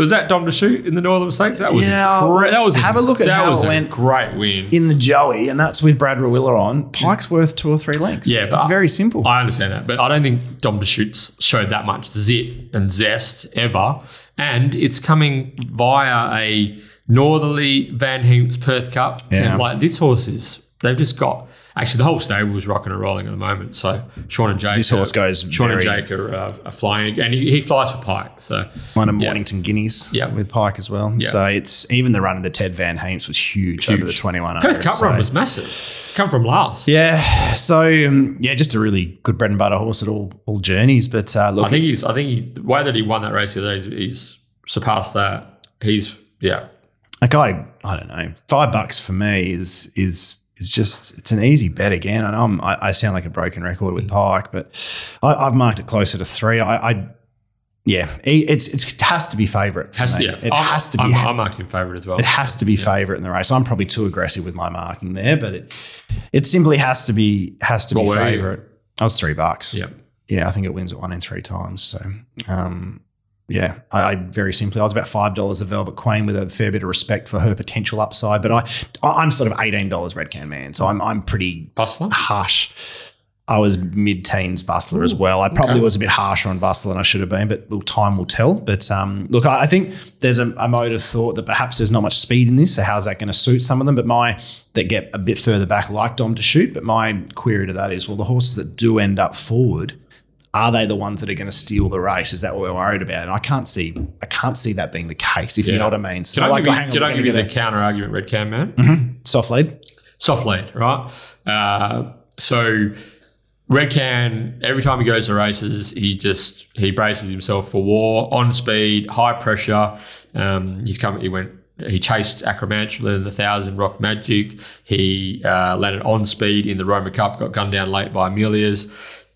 was that Dom to shoot in the Northern Stakes? That was Yeah, great. That was have a look at that how was it a went great win. in the Joey, and that's with Brad Rawiller on, Pike's worth two or three lengths. Yeah, it's very simple. I understand that, but I don't think Dom to shoot showed that much zip and zest ever. And it's coming via a northerly Van Heem's Perth Cup. Yeah. Like this horse is, they've just got. Actually, the whole stable is rocking and rolling at the moment. So Sean and Jake, This are- horse goes Sean and Jake are, uh, are flying, and he, he flies for Pike. So One of Yeah. Mornington Guineas Yeah. with Pike as well. Yeah. So it's even the run of the Ted Van Heemst was huge, over the 21 Perth Cup run was massive. Come from last. Yeah. So, um, yeah, just a really good bread and butter horse at all all journeys. But uh, look, I think he's. I think he, the way that he won that race the other day, he's, he's surpassed that. He's yeah. like I, I don't know, five bucks for me is is is just it's an easy bet again. I know I'm, I, I sound like a broken record with Pike, but I, I've marked it closer to three. I, I yeah, it's, it's it has to be favourite. Has, yeah, It I'm, has to be. I'm, I'm marked favourite as well. it has to be favourite in the race. I'm probably too aggressive with my marking there, but it it simply has to be has to What be favourite. I was three bucks. Yeah. Yeah, I think it wins at one in three times. So, um, yeah, I, I very simply, I was about five dollars a Velvet Queen with a fair bit of respect for her potential upside, but I, I'm sort of eighteen dollars Red Can Man, so I'm I'm pretty Bustler. harsh. I was mid-teens Bustler as well. I probably okay. was a bit harsher on Bustler than I should have been, but well, time will tell. But um, look, I, I think there's a, a mode of thought that perhaps there's not much speed in this. So how's that going to suit some of them? But my that get a bit further back, like Dom to shoot. But my query to that is, well, the horses that do end up forward, are they the ones that are going to steal the race? Is that what we're worried about? And I can't see, I can't see that being the case. If you know what I mean. So Can I like, give you, on, can we're I gonna give you the counter argument, Red Can Man? soft lead? Soft lead, right? Uh, so Red Can, every time he goes to races, he just he braces himself for war on speed, high pressure. Um, he's come. He went. He chased Acromantula in the Thousand Rock Magic. He uh, landed on speed in the Roma Cup, got gunned down late by Amelia's.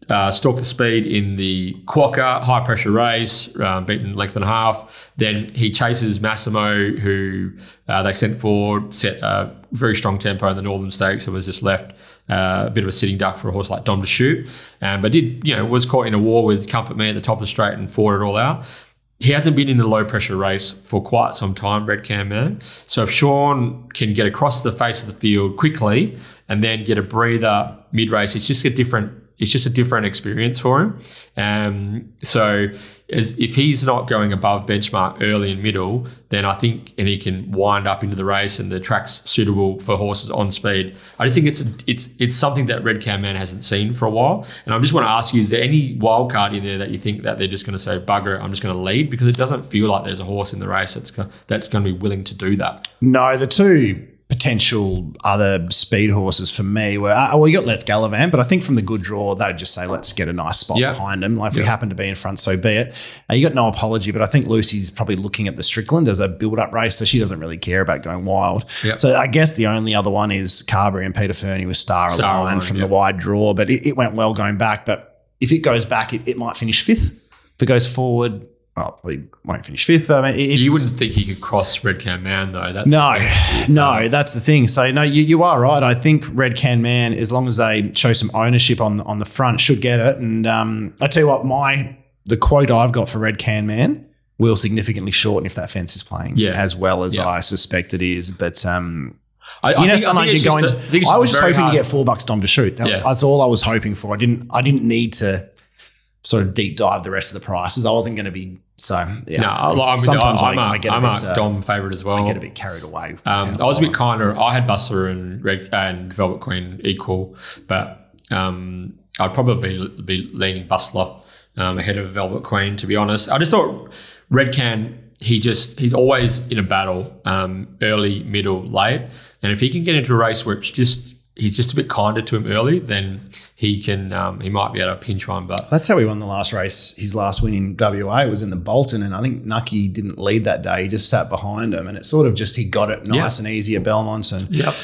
Uh, stalked the speed in the Quokka high pressure race, um, beaten length and a half. Then he chases Massimo, who uh, they sent for, set a very strong tempo in the Northern Stakes, and was just left uh, a bit of a sitting duck for a horse like Dom to shoot. Um, but did you know was caught in a war with Comfort Me at the top of the straight and fought it all out. He hasn't been in a low pressure race for quite some time, Red Can Man. So if Sean can get across the face of the field quickly and then get a breather mid race, it's just a different it's just a different experience for him. Um, so as, if he's not going above benchmark early and middle, then I think and he can wind up into the race and the track's suitable for horses on speed. I just think it's a, it's it's something that Red Can Man hasn't seen for a while. And I just want to ask you: Is there any wild card in there that you think that they're just going to say bugger? It, I'm just going to lead because it doesn't feel like there's a horse in the race that's that's going to be willing to do that. No, the two potential other speed horses for me were uh, well, you got Let's Gallivant, but I think from the good draw they'd just say let's get a nice spot Yeah. behind him. Like if we happen to be in front, so be it. Uh, you got no apology, but I think Lucy's probably looking at the Strickland as a build-up race, so she doesn't really care about going wild. Yep. So I guess the only other one is Carberry and Peter Fernie with Star, Line, from yep. the wide draw, but it, it went well going back. But if it goes back, it, it might finish fifth. If it goes forward, well, probably won't finish fifth. But I mean, it's, You wouldn't think he could cross Red Can Man though. That's no, [laughs] no, that's the thing. So no, you, you are right. I think Red Can Man, as long as they show some ownership on on the front, should get it. And um, I tell you what, my the quote I've got for Red Can Man will significantly shorten if that fence is playing Yeah. as well as Yeah. I suspect it is. But um, I, I you know, think- I sometimes you're going. just I I was just hoping hard. to get four bucks Dom to shoot. That was, that's all I was hoping for. I didn't. I didn't need to sort of deep dive the rest of the prices. I wasn't going to be so. Yeah. No, I- I'm, sometimes I'm, I, a, I get a I'm bit, a uh, Dom favourite as well. I get a bit carried away. Um, I was a bit kinder. I had Bustler and Red and Velvet Queen equal, but um, I'd probably be leaning Bustler um, ahead of Velvet Queen. To be honest, I just thought Red Can. He just he's always in a battle, um, early, middle, late, and if he can get into a race where it's just he's just a bit kinder to him early, then he can um, he might be able to pinch one. But That's how he won the last race. His last win in WA was in the Bolton, and I think Nucky didn't lead that day. He just sat behind him, and it sort of just he got it nice and easy at Belmont. And yep,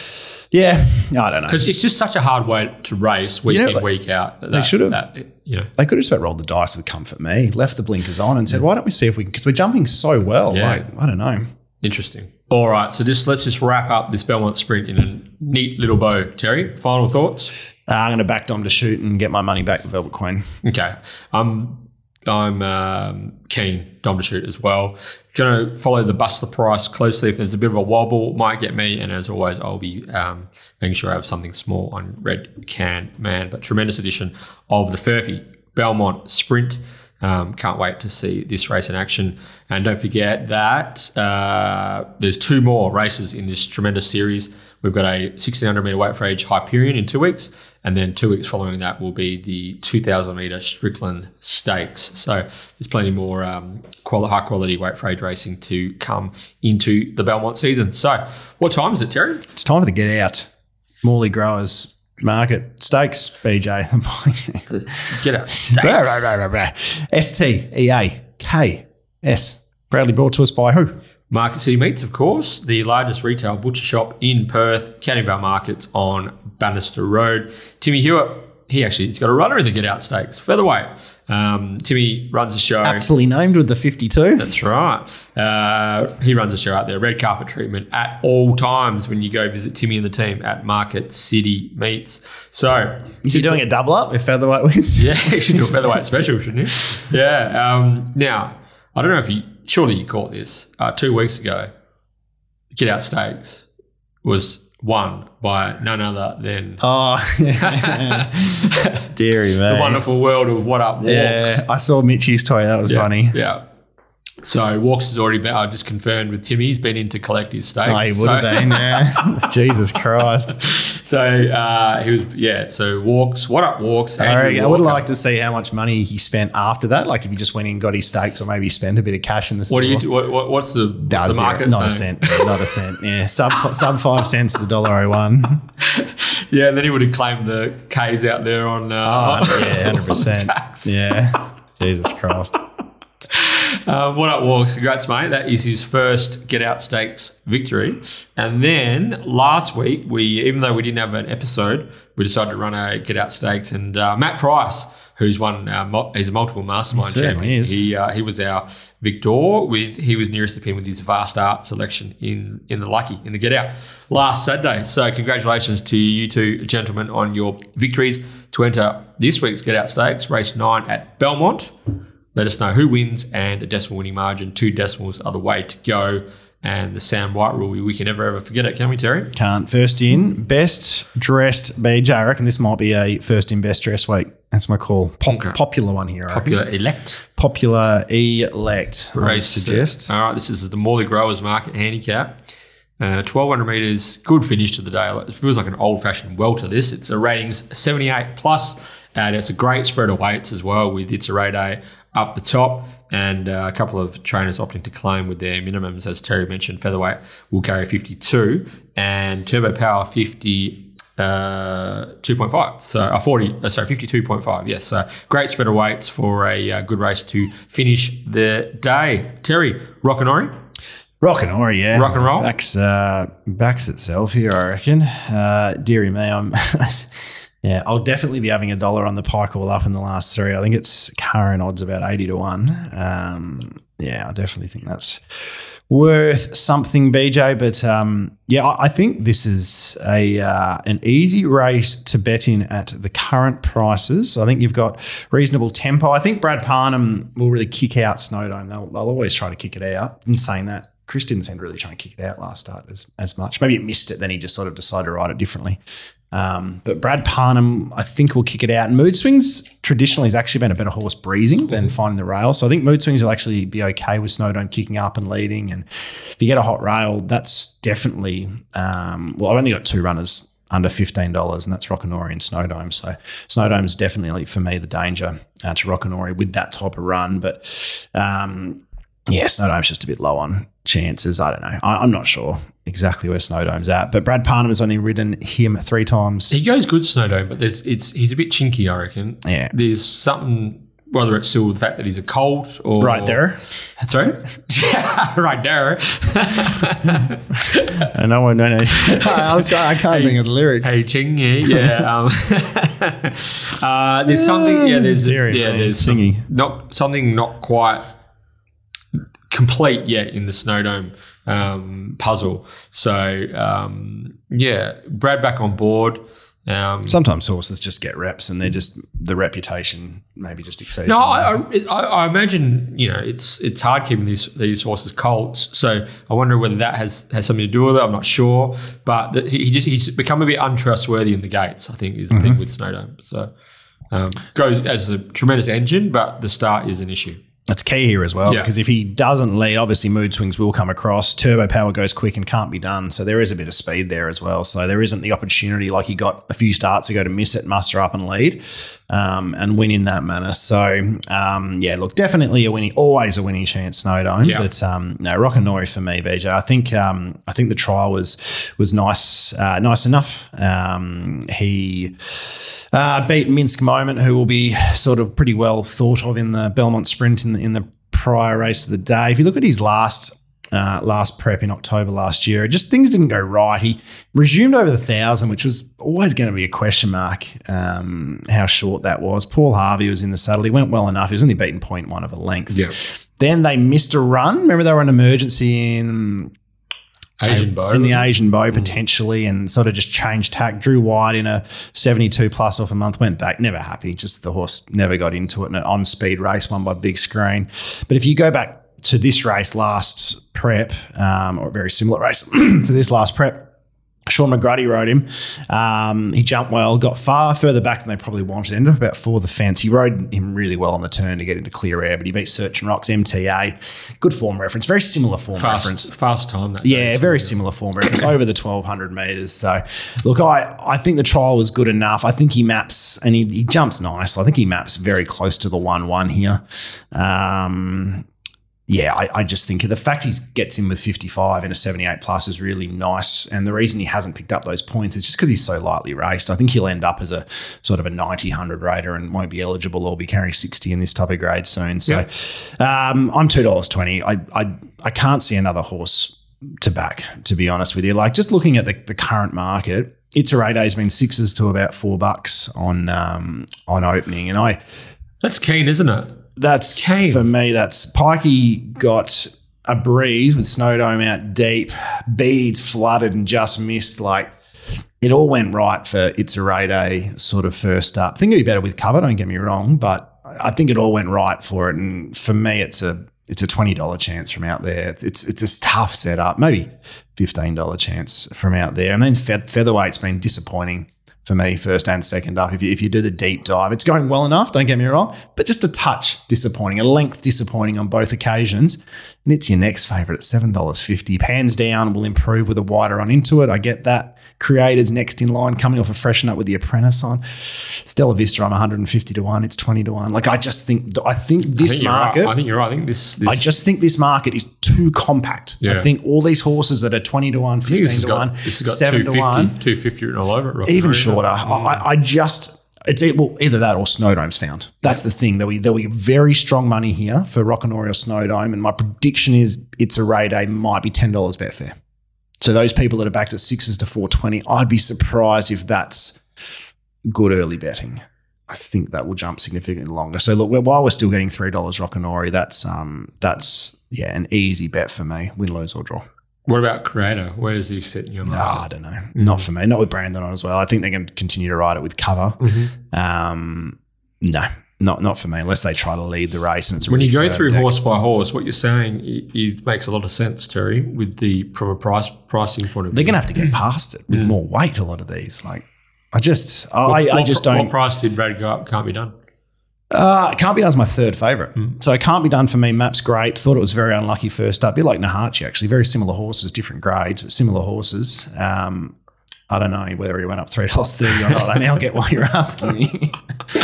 yeah, I don't know. because it's just such a hard way to race week You know, in like, week out. That, should have- that, you know. They could have just about rolled the dice with Comfort Me, left the blinkers on, and said, "Why don't we see if we?" Because we're jumping so well. Yeah. Like I don't know. Interesting. All right, so just let's just wrap up this Belmont sprint in a neat little bow. Terry, final thoughts? Uh, I'm going to back Dom to shoot and get my money back with Velvet Queen. Okay, I'm I'm um, keen Dom to shoot as well. Going to follow the bust the price closely. If there's a bit of a wobble, might get me. And as always, I'll be um, making sure I have something small on Red Can Man. But tremendous edition of the Furphy Belmont Sprint. Um, can't wait to see this race in action. And don't forget that uh, there's two more races in this tremendous series. We've got a 1600 meter weight for age Hyperion in two weeks, and then two weeks following that will be the 2000 meter Strickland Stakes. So there's plenty more um, quali- high quality weight for age racing to come into the Belmont season. So, what time is it, Terry? It's time to get out. Morley Growers Market Stakes, BJ. [laughs] Get out. Blah. S T E A K S. Proudly brought to us by who? Market City Meats, of course, the largest retail butcher shop in Perth, Canning Vale Markets on Bannister Road. Timmy Hewitt, he actually he's got a runner in the Get Out Stakes, featherweight. Um, Timmy runs the show. Absolutely named with the 52. That's right. Uh, he runs the show out there. Red carpet treatment at all times when you go visit Timmy and the team at Market City Meats. So, Is he doing a double up if featherweight wins? [laughs] yeah, he should do a featherweight special, shouldn't he? Yeah. Um, now, I don't know if you, surely you caught this uh, two weeks ago. The Get Out Stakes was won by none other than [laughs] Oh, dearie the wonderful world of What Up Walks. Yeah, I saw Mitchie's toy. That was yeah, funny. Yeah. So Walks has already been, I just confirmed with Timmy, he's been in to collect his stake. Oh, he would so, have been. Yeah. [laughs] Jesus Christ. So uh, he was, yeah. So Walks, What Up Walks. I, I would like to see how much money he spent after that. Like if he just went in, got his stakes, or maybe spent a bit of cash in the store. What do you do? What, what, what's the, what's No, the zero. market Not a cent. Yeah, not a cent. Yeah, sub sub five cents is a dollar oh one. [laughs] Yeah, and then he would have claimed the K's out there on. Uh, Oh, yeah, [laughs] hundred percent. Yeah. [laughs] Jesus Christ. Um, what up, Walks? Congrats, mate. That is his first Get Out Stakes victory. And then last week, we even though we didn't have an episode, we decided to run a Get Out Stakes. And uh, Matt Price, who's won. Mul- he's a multiple mastermind He champion. is. He uh, he was our victor with he was nearest the pin with his vast art selection in in the lucky in the get out last Saturday. So congratulations to you two gentlemen on your victories to enter this week's get out stakes race nine at Belmont. Let us know who wins and a decimal winning margin. Two decimals are the way to go. And the Sam White rule, we can never ever forget it, can we, Terry? Can't. First in, best dressed BJ. I reckon this might be a first in best dressed week. That's my call. Pop, Okay. Popular one here. I reckon. Popular elect. Popular elect. Race. suggest. All right, this is the Morley Growers Market handicap. Uh, 1200 meters, good finish to the day. It feels like an old fashioned welter. This it's a ratings 78 plus, and it's a great spread of weights as well with It's a Ray Day up the top, and uh, a couple of trainers opting to claim with their minimums, as Terry mentioned. Featherweight will carry 52, and Turbo Power 50. Uh, 2.5, so a 40, uh, sorry, 52.5. Yes, so great spread of weights for a uh, good race to finish the day. Terry, Rockanori, Rock and Ori, yeah. Rock and roll? Backs, uh, backs itself here, I reckon. Uh, dearie me, I'm. [laughs] yeah, I'll definitely be having a dollar on the pike all up in the last three. I think it's current odds about 80 to 1. Um, yeah, I definitely think that's worth something, BJ. But um, yeah, I, think this is a uh, an easy race to bet in at the current prices. I think you've got reasonable tempo. I think Brad Parnham will really kick out Snowdome. They'll, they'll always try to kick it out. In saying that, Chris didn't seem really try and kick it out last start as, as much. Maybe it missed it, then he just sort of decided to ride it differently. Um, but Brad Parnham, I think, will kick it out. Mood Swings traditionally has actually been a better horse breezing than finding the rail. So I think Mood Swings will actually be okay with Snowdome kicking up and leading. And if you get a hot rail, that's definitely, um, well, I've only got two runners under $15, and that's Rockanori and Snowdome. So Snowdome is definitely, for me, the danger uh, to Rockanori with that type of run. But um, yeah, Snowdome's just a bit low on chances. I don't know. I, I'm not sure exactly where Snowdome's at. But Brad Parnham has only ridden him three times. He goes good Snowdome, but there's it's he's a bit chinky, I reckon. Yeah. There's something whether it's still the fact that he's a colt or Right there. Sorry? [laughs] right Right there. I know. I know. I, was trying, I can't think of the lyrics. Hey chingy, yeah. Um, [laughs] uh, there's something yeah, there's Deary yeah, me, there's some- singing. not something not quite complete yet in the Snowdome um, puzzle. So um, yeah, Brad back on board. Um, Sometimes horses just get reps, and they're just the reputation maybe just exceeds. No. I, I, I imagine you know it's it's hard keeping these these horses colts. So I wonder whether that has, has something to do with it. I'm not sure, but the, he just he's become a bit untrustworthy in the gates. I think is the thing with Snowdome. So um, goes as a tremendous engine, but the start is an issue. That's key here as well Yeah. because if he doesn't lead, obviously mood swings will come across. Turbo power goes quick and can't be done. So there is a bit of speed there as well. So there isn't the opportunity like he got a few starts ago to miss it, muster up and lead um, and win in that manner. So um, yeah, look, definitely a winning, always a winning chance, Snowdome. Yeah. But um, no, Rockanori for me, BJ. I think um, I think the trial was was nice, uh, nice enough. Um, he. Uh, beat Minsk Moment, who will be sort of pretty well thought of in the Belmont Sprint in the, in the prior race of the day. If you look at his last uh, last prep in October last year, just things didn't go right. He resumed over the thousand, which was always going to be a question mark. Um, how short that was. Paul Harvey was in the saddle. He went well enough. He was only beaten point one of a length. Yeah. Then they missed a run. Remember they were an emergency in Asian Beau in the? Asian Beau potentially, and sort of just changed tack. Drew wide in a seventy-two plus off a month. Went back, never happy. Just the horse never got into it in an on-speed race, won by big screen. But if you go back to this race last prep, um, or a very similar race [clears throat] to this last prep. Shaun McGruddy rode him. Um, he jumped well, got far further back than they probably wanted. Ended up about four the fence. He rode him really well on the turn to get into clear air, but he beat Search and Rocks MTA. Good form reference, very similar form reference. fast fast time. That Yeah, day. very similar form reference over the 1200 meters. So, look, I, I think the trial was good enough. I think he maps and he, he jumps nice. I think he maps very close to the 1 1 here. Um, yeah, I, I just think the fact he gets in with 55 and a 78 plus is really nice. And the reason he hasn't picked up those points is just because he's so lightly raced. I think he'll end up as a sort of a 90, 100 raider and won't be eligible or be carrying 60 in this type of grade soon. So um, I'm $2.20. I, I, I can't see another horse to back, to be honest with you. Like just looking at the, the current market, it's a Ray Day has been sixes to about four bucks on um, on opening, and I That's keen, isn't it? That's Keen. for me. That's Pikey got a breeze with Snowdome out deep, beads flooded and just missed. Like it all went right for It's a Ray Day sort of first up. I think it'd be better with cover. Don't get me wrong, but I think it all went right for it. And for me, it's a it's a twenty dollar chance from out there. It's it's a tough setup. Maybe fifteen dollar chance from out there. And then fe- featherweight's been disappointing for me, first and second up. If you, if you do the deep dive, it's going well enough, don't get me wrong, but just a touch disappointing, a length disappointing on both occasions. And it's your next favourite at $7.50. Hands down, will improve with a wider run into it. I get that. Creators next in line, coming off a freshen up with the apprentice on. Stella Vista, I'm 150 to 1, it's 20 to 1. Like, I just think, I think I this think market. right. I think you're right. I think this. this I just think this market is too compact. Yeah. I think all these horses that are 20 to 1, 15 to got, 1, this has got 7 to 1 250 written all over it. Even shorter. I, I just it's well either that or Snowdome's found. That's the thing. There'll be there'll be very strong money here for Rockanori or Snowdome, and my prediction is it's a Ray Day might be ten dollars Betfair. So those people that are backed at sixes to four twenty, I'd be surprised if that's good early betting. I think that will jump significantly longer. So look, we're- while we're still getting three dollars Rockanori, that's um that's yeah an easy bet for me. Win, lose or draw. What about Creator? Where does he fit in your mind? No. I don't know. Not for me. Not with Brandon on as well. I think they're going to continue to ride it with cover. Mm-hmm. Um, no, not not for me. Unless they try to lead the race and it's When you go through deck. horse by horse, what you're saying it, it makes a lot of sense, Terry. With the from a price pricing point of view, they're going to have to get [clears throat] past it with more weight. A lot of these, like I just, I, I What- just what don't. price did Brad go up? Can't be done. Uh, Can't Be done Done's my third favourite. Mm. So Can't Be Done for me, map's great. Thought it was very unlucky first up. A bit like Nahachi, actually. Very similar horses, different grades, but similar horses. Um, I don't know whether he went up $3.30 [laughs] or not. I now get why you're asking me.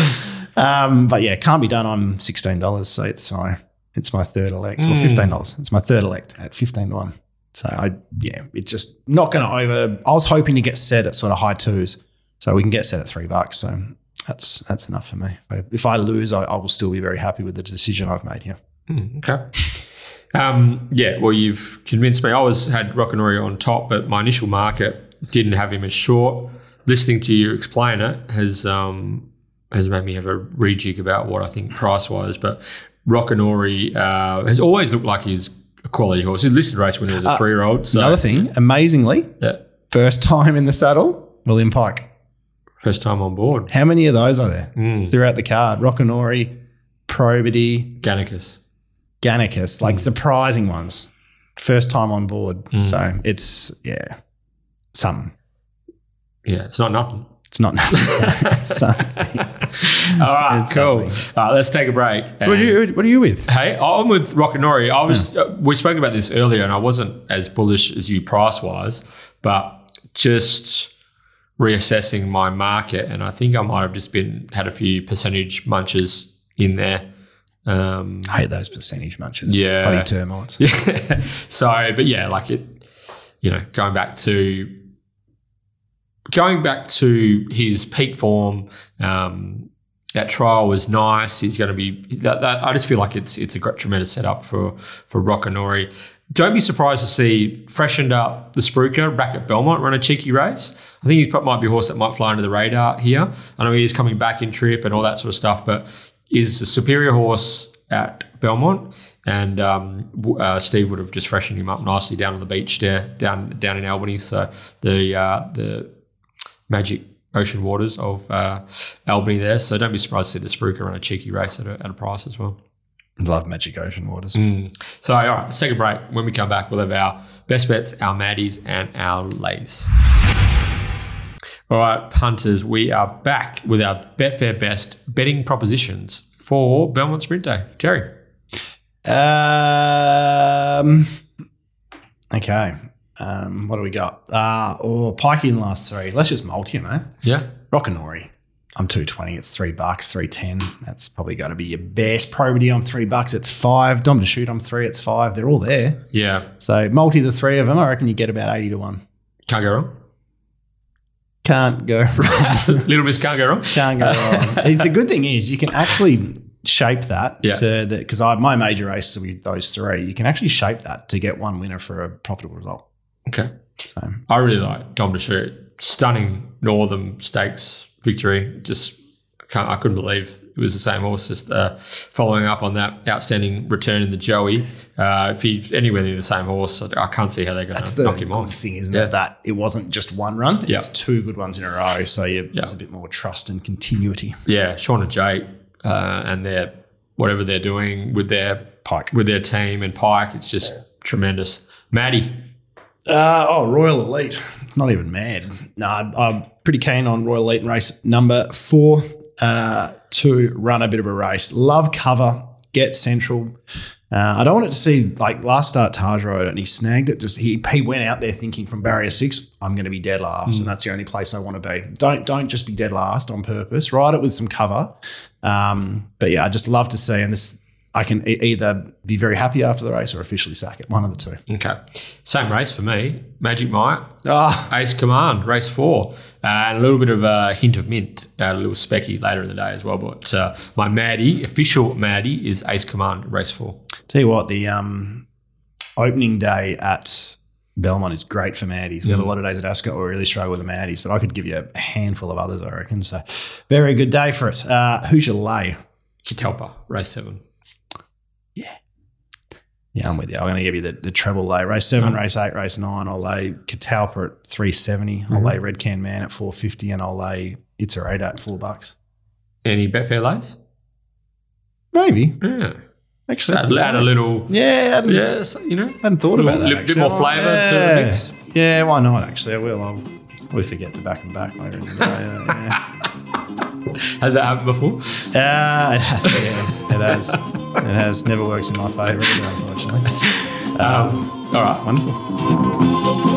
[laughs] um, but yeah, Can't Be Done, I'm $16. So it's my, it's my third elect, or Mm. $15. It's my third elect at 15 to 1. So I, yeah, it's just not going to over. I was hoping to get set at sort of high twos. So we can get set at three bucks. So that's that's enough for me. If I lose, I, I will still be very happy with the decision I've made here. Mm, okay. Um, yeah, well, you've convinced me. I was had Rockanori on top, but my initial market didn't have him as short. Listening to you explain it has um, has made me have a rejig about what I think price wise. But Rockanori uh, has always looked like he's a quality horse. He's listed race winner as a three year old. So Another thing, amazingly, yeah, first time in the saddle, William Pike. First time on board. How many of those are there Mm. throughout the card? Rockanori, Probity, Gannicus. Gannicus, like surprising ones. First time on board. Mm. So it's, yeah, something. Yeah, it's not nothing. It's not nothing. [laughs] it's something. [laughs] All right, It's cool. something. All right, let's take a break. What are you, what are you with? Hey, I'm with Rockanori. I was. Uh, we spoke about this earlier, and I wasn't as bullish as you price wise, but just reassessing my market, and I think I might have just been had a few percentage munches in there. Um, I hate those percentage munches. Yeah. Bloody termites. yeah. [laughs] so, but yeah, like it, you know, going back to going back to his peak form. Um, that trial was nice. He's going to be. That, that, I just feel like it's it's a great, tremendous setup for for Rockanori. Don't be surprised to see freshened up the Spruiker back at Belmont run a cheeky race. I think he might be a horse that might fly under the radar here. I know he is coming back in trip and all that sort of stuff, but is a superior horse at Belmont, and um, uh, Steve would have just freshened him up nicely down on the beach there, down down in Albany. So the uh, the magic ocean waters of uh, Albany there. So don't be surprised to see the Spruiker run a cheeky race at a, at a price as well. Love Magic Ocean Waters. So all right, let's take a break. When we come back, we'll have our best bets, our maddies, and our lays. All right, punters, we are back with our Betfair Best betting propositions for Belmont Sprint Day. Terry. Um. Okay. Um. What do we got? Uh. Or Pikey in the last three. Let's just multi, mate. Yeah. Rockanori. I'm two twenty. It's three bucks. Three ten. That's probably got to be your best. Probity. I'm three bucks. It's five. Dom to shoot. I'm three. It's five. They're all there. Yeah. So multi the three of them. I reckon you get about eighty to one. Can't go wrong. Can't go wrong. [laughs] Little Miss can't go wrong. Can't go wrong. it's a good thing is you can actually shape that Yeah. to because I my major races will be those three. You can actually shape that to get one winner for a profitable result. Okay. So I really like Dom to shoot. Stunning Northern Stakes victory. Just can't, I couldn't believe it was the same horse. Just uh, following up on that outstanding return in the Joey. Uh, if he's anywhere near the same horse, I I can't see how they're going to the knock him off. thing, isn't Yeah. it? That it wasn't just one run; it's Yeah. two good ones in a row. So you, there's a bit more trust and continuity. Yeah, Shaun and Jake uh, and their whatever they're doing with their Pike. with their team and Pike, it's just tremendous. Maddie, Uh, oh, Royal Elite. It's not even mad. No, I'm, I'm pretty keen on Royal Elite in race number four uh, to run a bit of a race. Love cover, get central. Uh, I don't want it to see like last start Taj rode and he snagged it. Just he he went out there thinking from barrier six, I'm going to be dead last, and that's the only place I want to be. Don't don't just be dead last on purpose. Ride it with some cover. Um, but yeah, I just love to see, and this I can e- either be very happy after the race or officially sack it. One of the two. okay, same race for me. Magic Mike, Ah, Ace Command, race four, uh, and a little bit of a hint of mint, uh, a little specky later in the day as well. But uh, my Maddie, official Maddie, is Ace Command, race four. Tell you what, the um, opening day at Belmont is great for Maddies. We have a lot of days at Ascot where we really struggle with the Maddies, but I could give you a handful of others, I reckon. So, very good day for us. Uh, who's your lay? Catalpa, race seven. Yeah, I'm with you. I'm going to give you the, the treble lay. Race seven, mm-hmm. race eight, race nine. I'll lay Catalpa at 370. I'll mm-hmm. lay Red Can Man at 450, and I'll lay It's a Radar at four bucks. Any Betfair lays? Maybe. Yeah, Actually, add, add a little. Yeah, I hadn't, Yes, you know. I hadn't thought about that. Little bit more flavour to the yeah. mix. Yeah, why not? Actually, I will. I'll probably forget to back and back later in the day. [laughs] yeah. Has that happened before? Uh, it has. Yeah, it has. It has. Never works in my favour, unfortunately. [laughs] Um, All right. wonderful.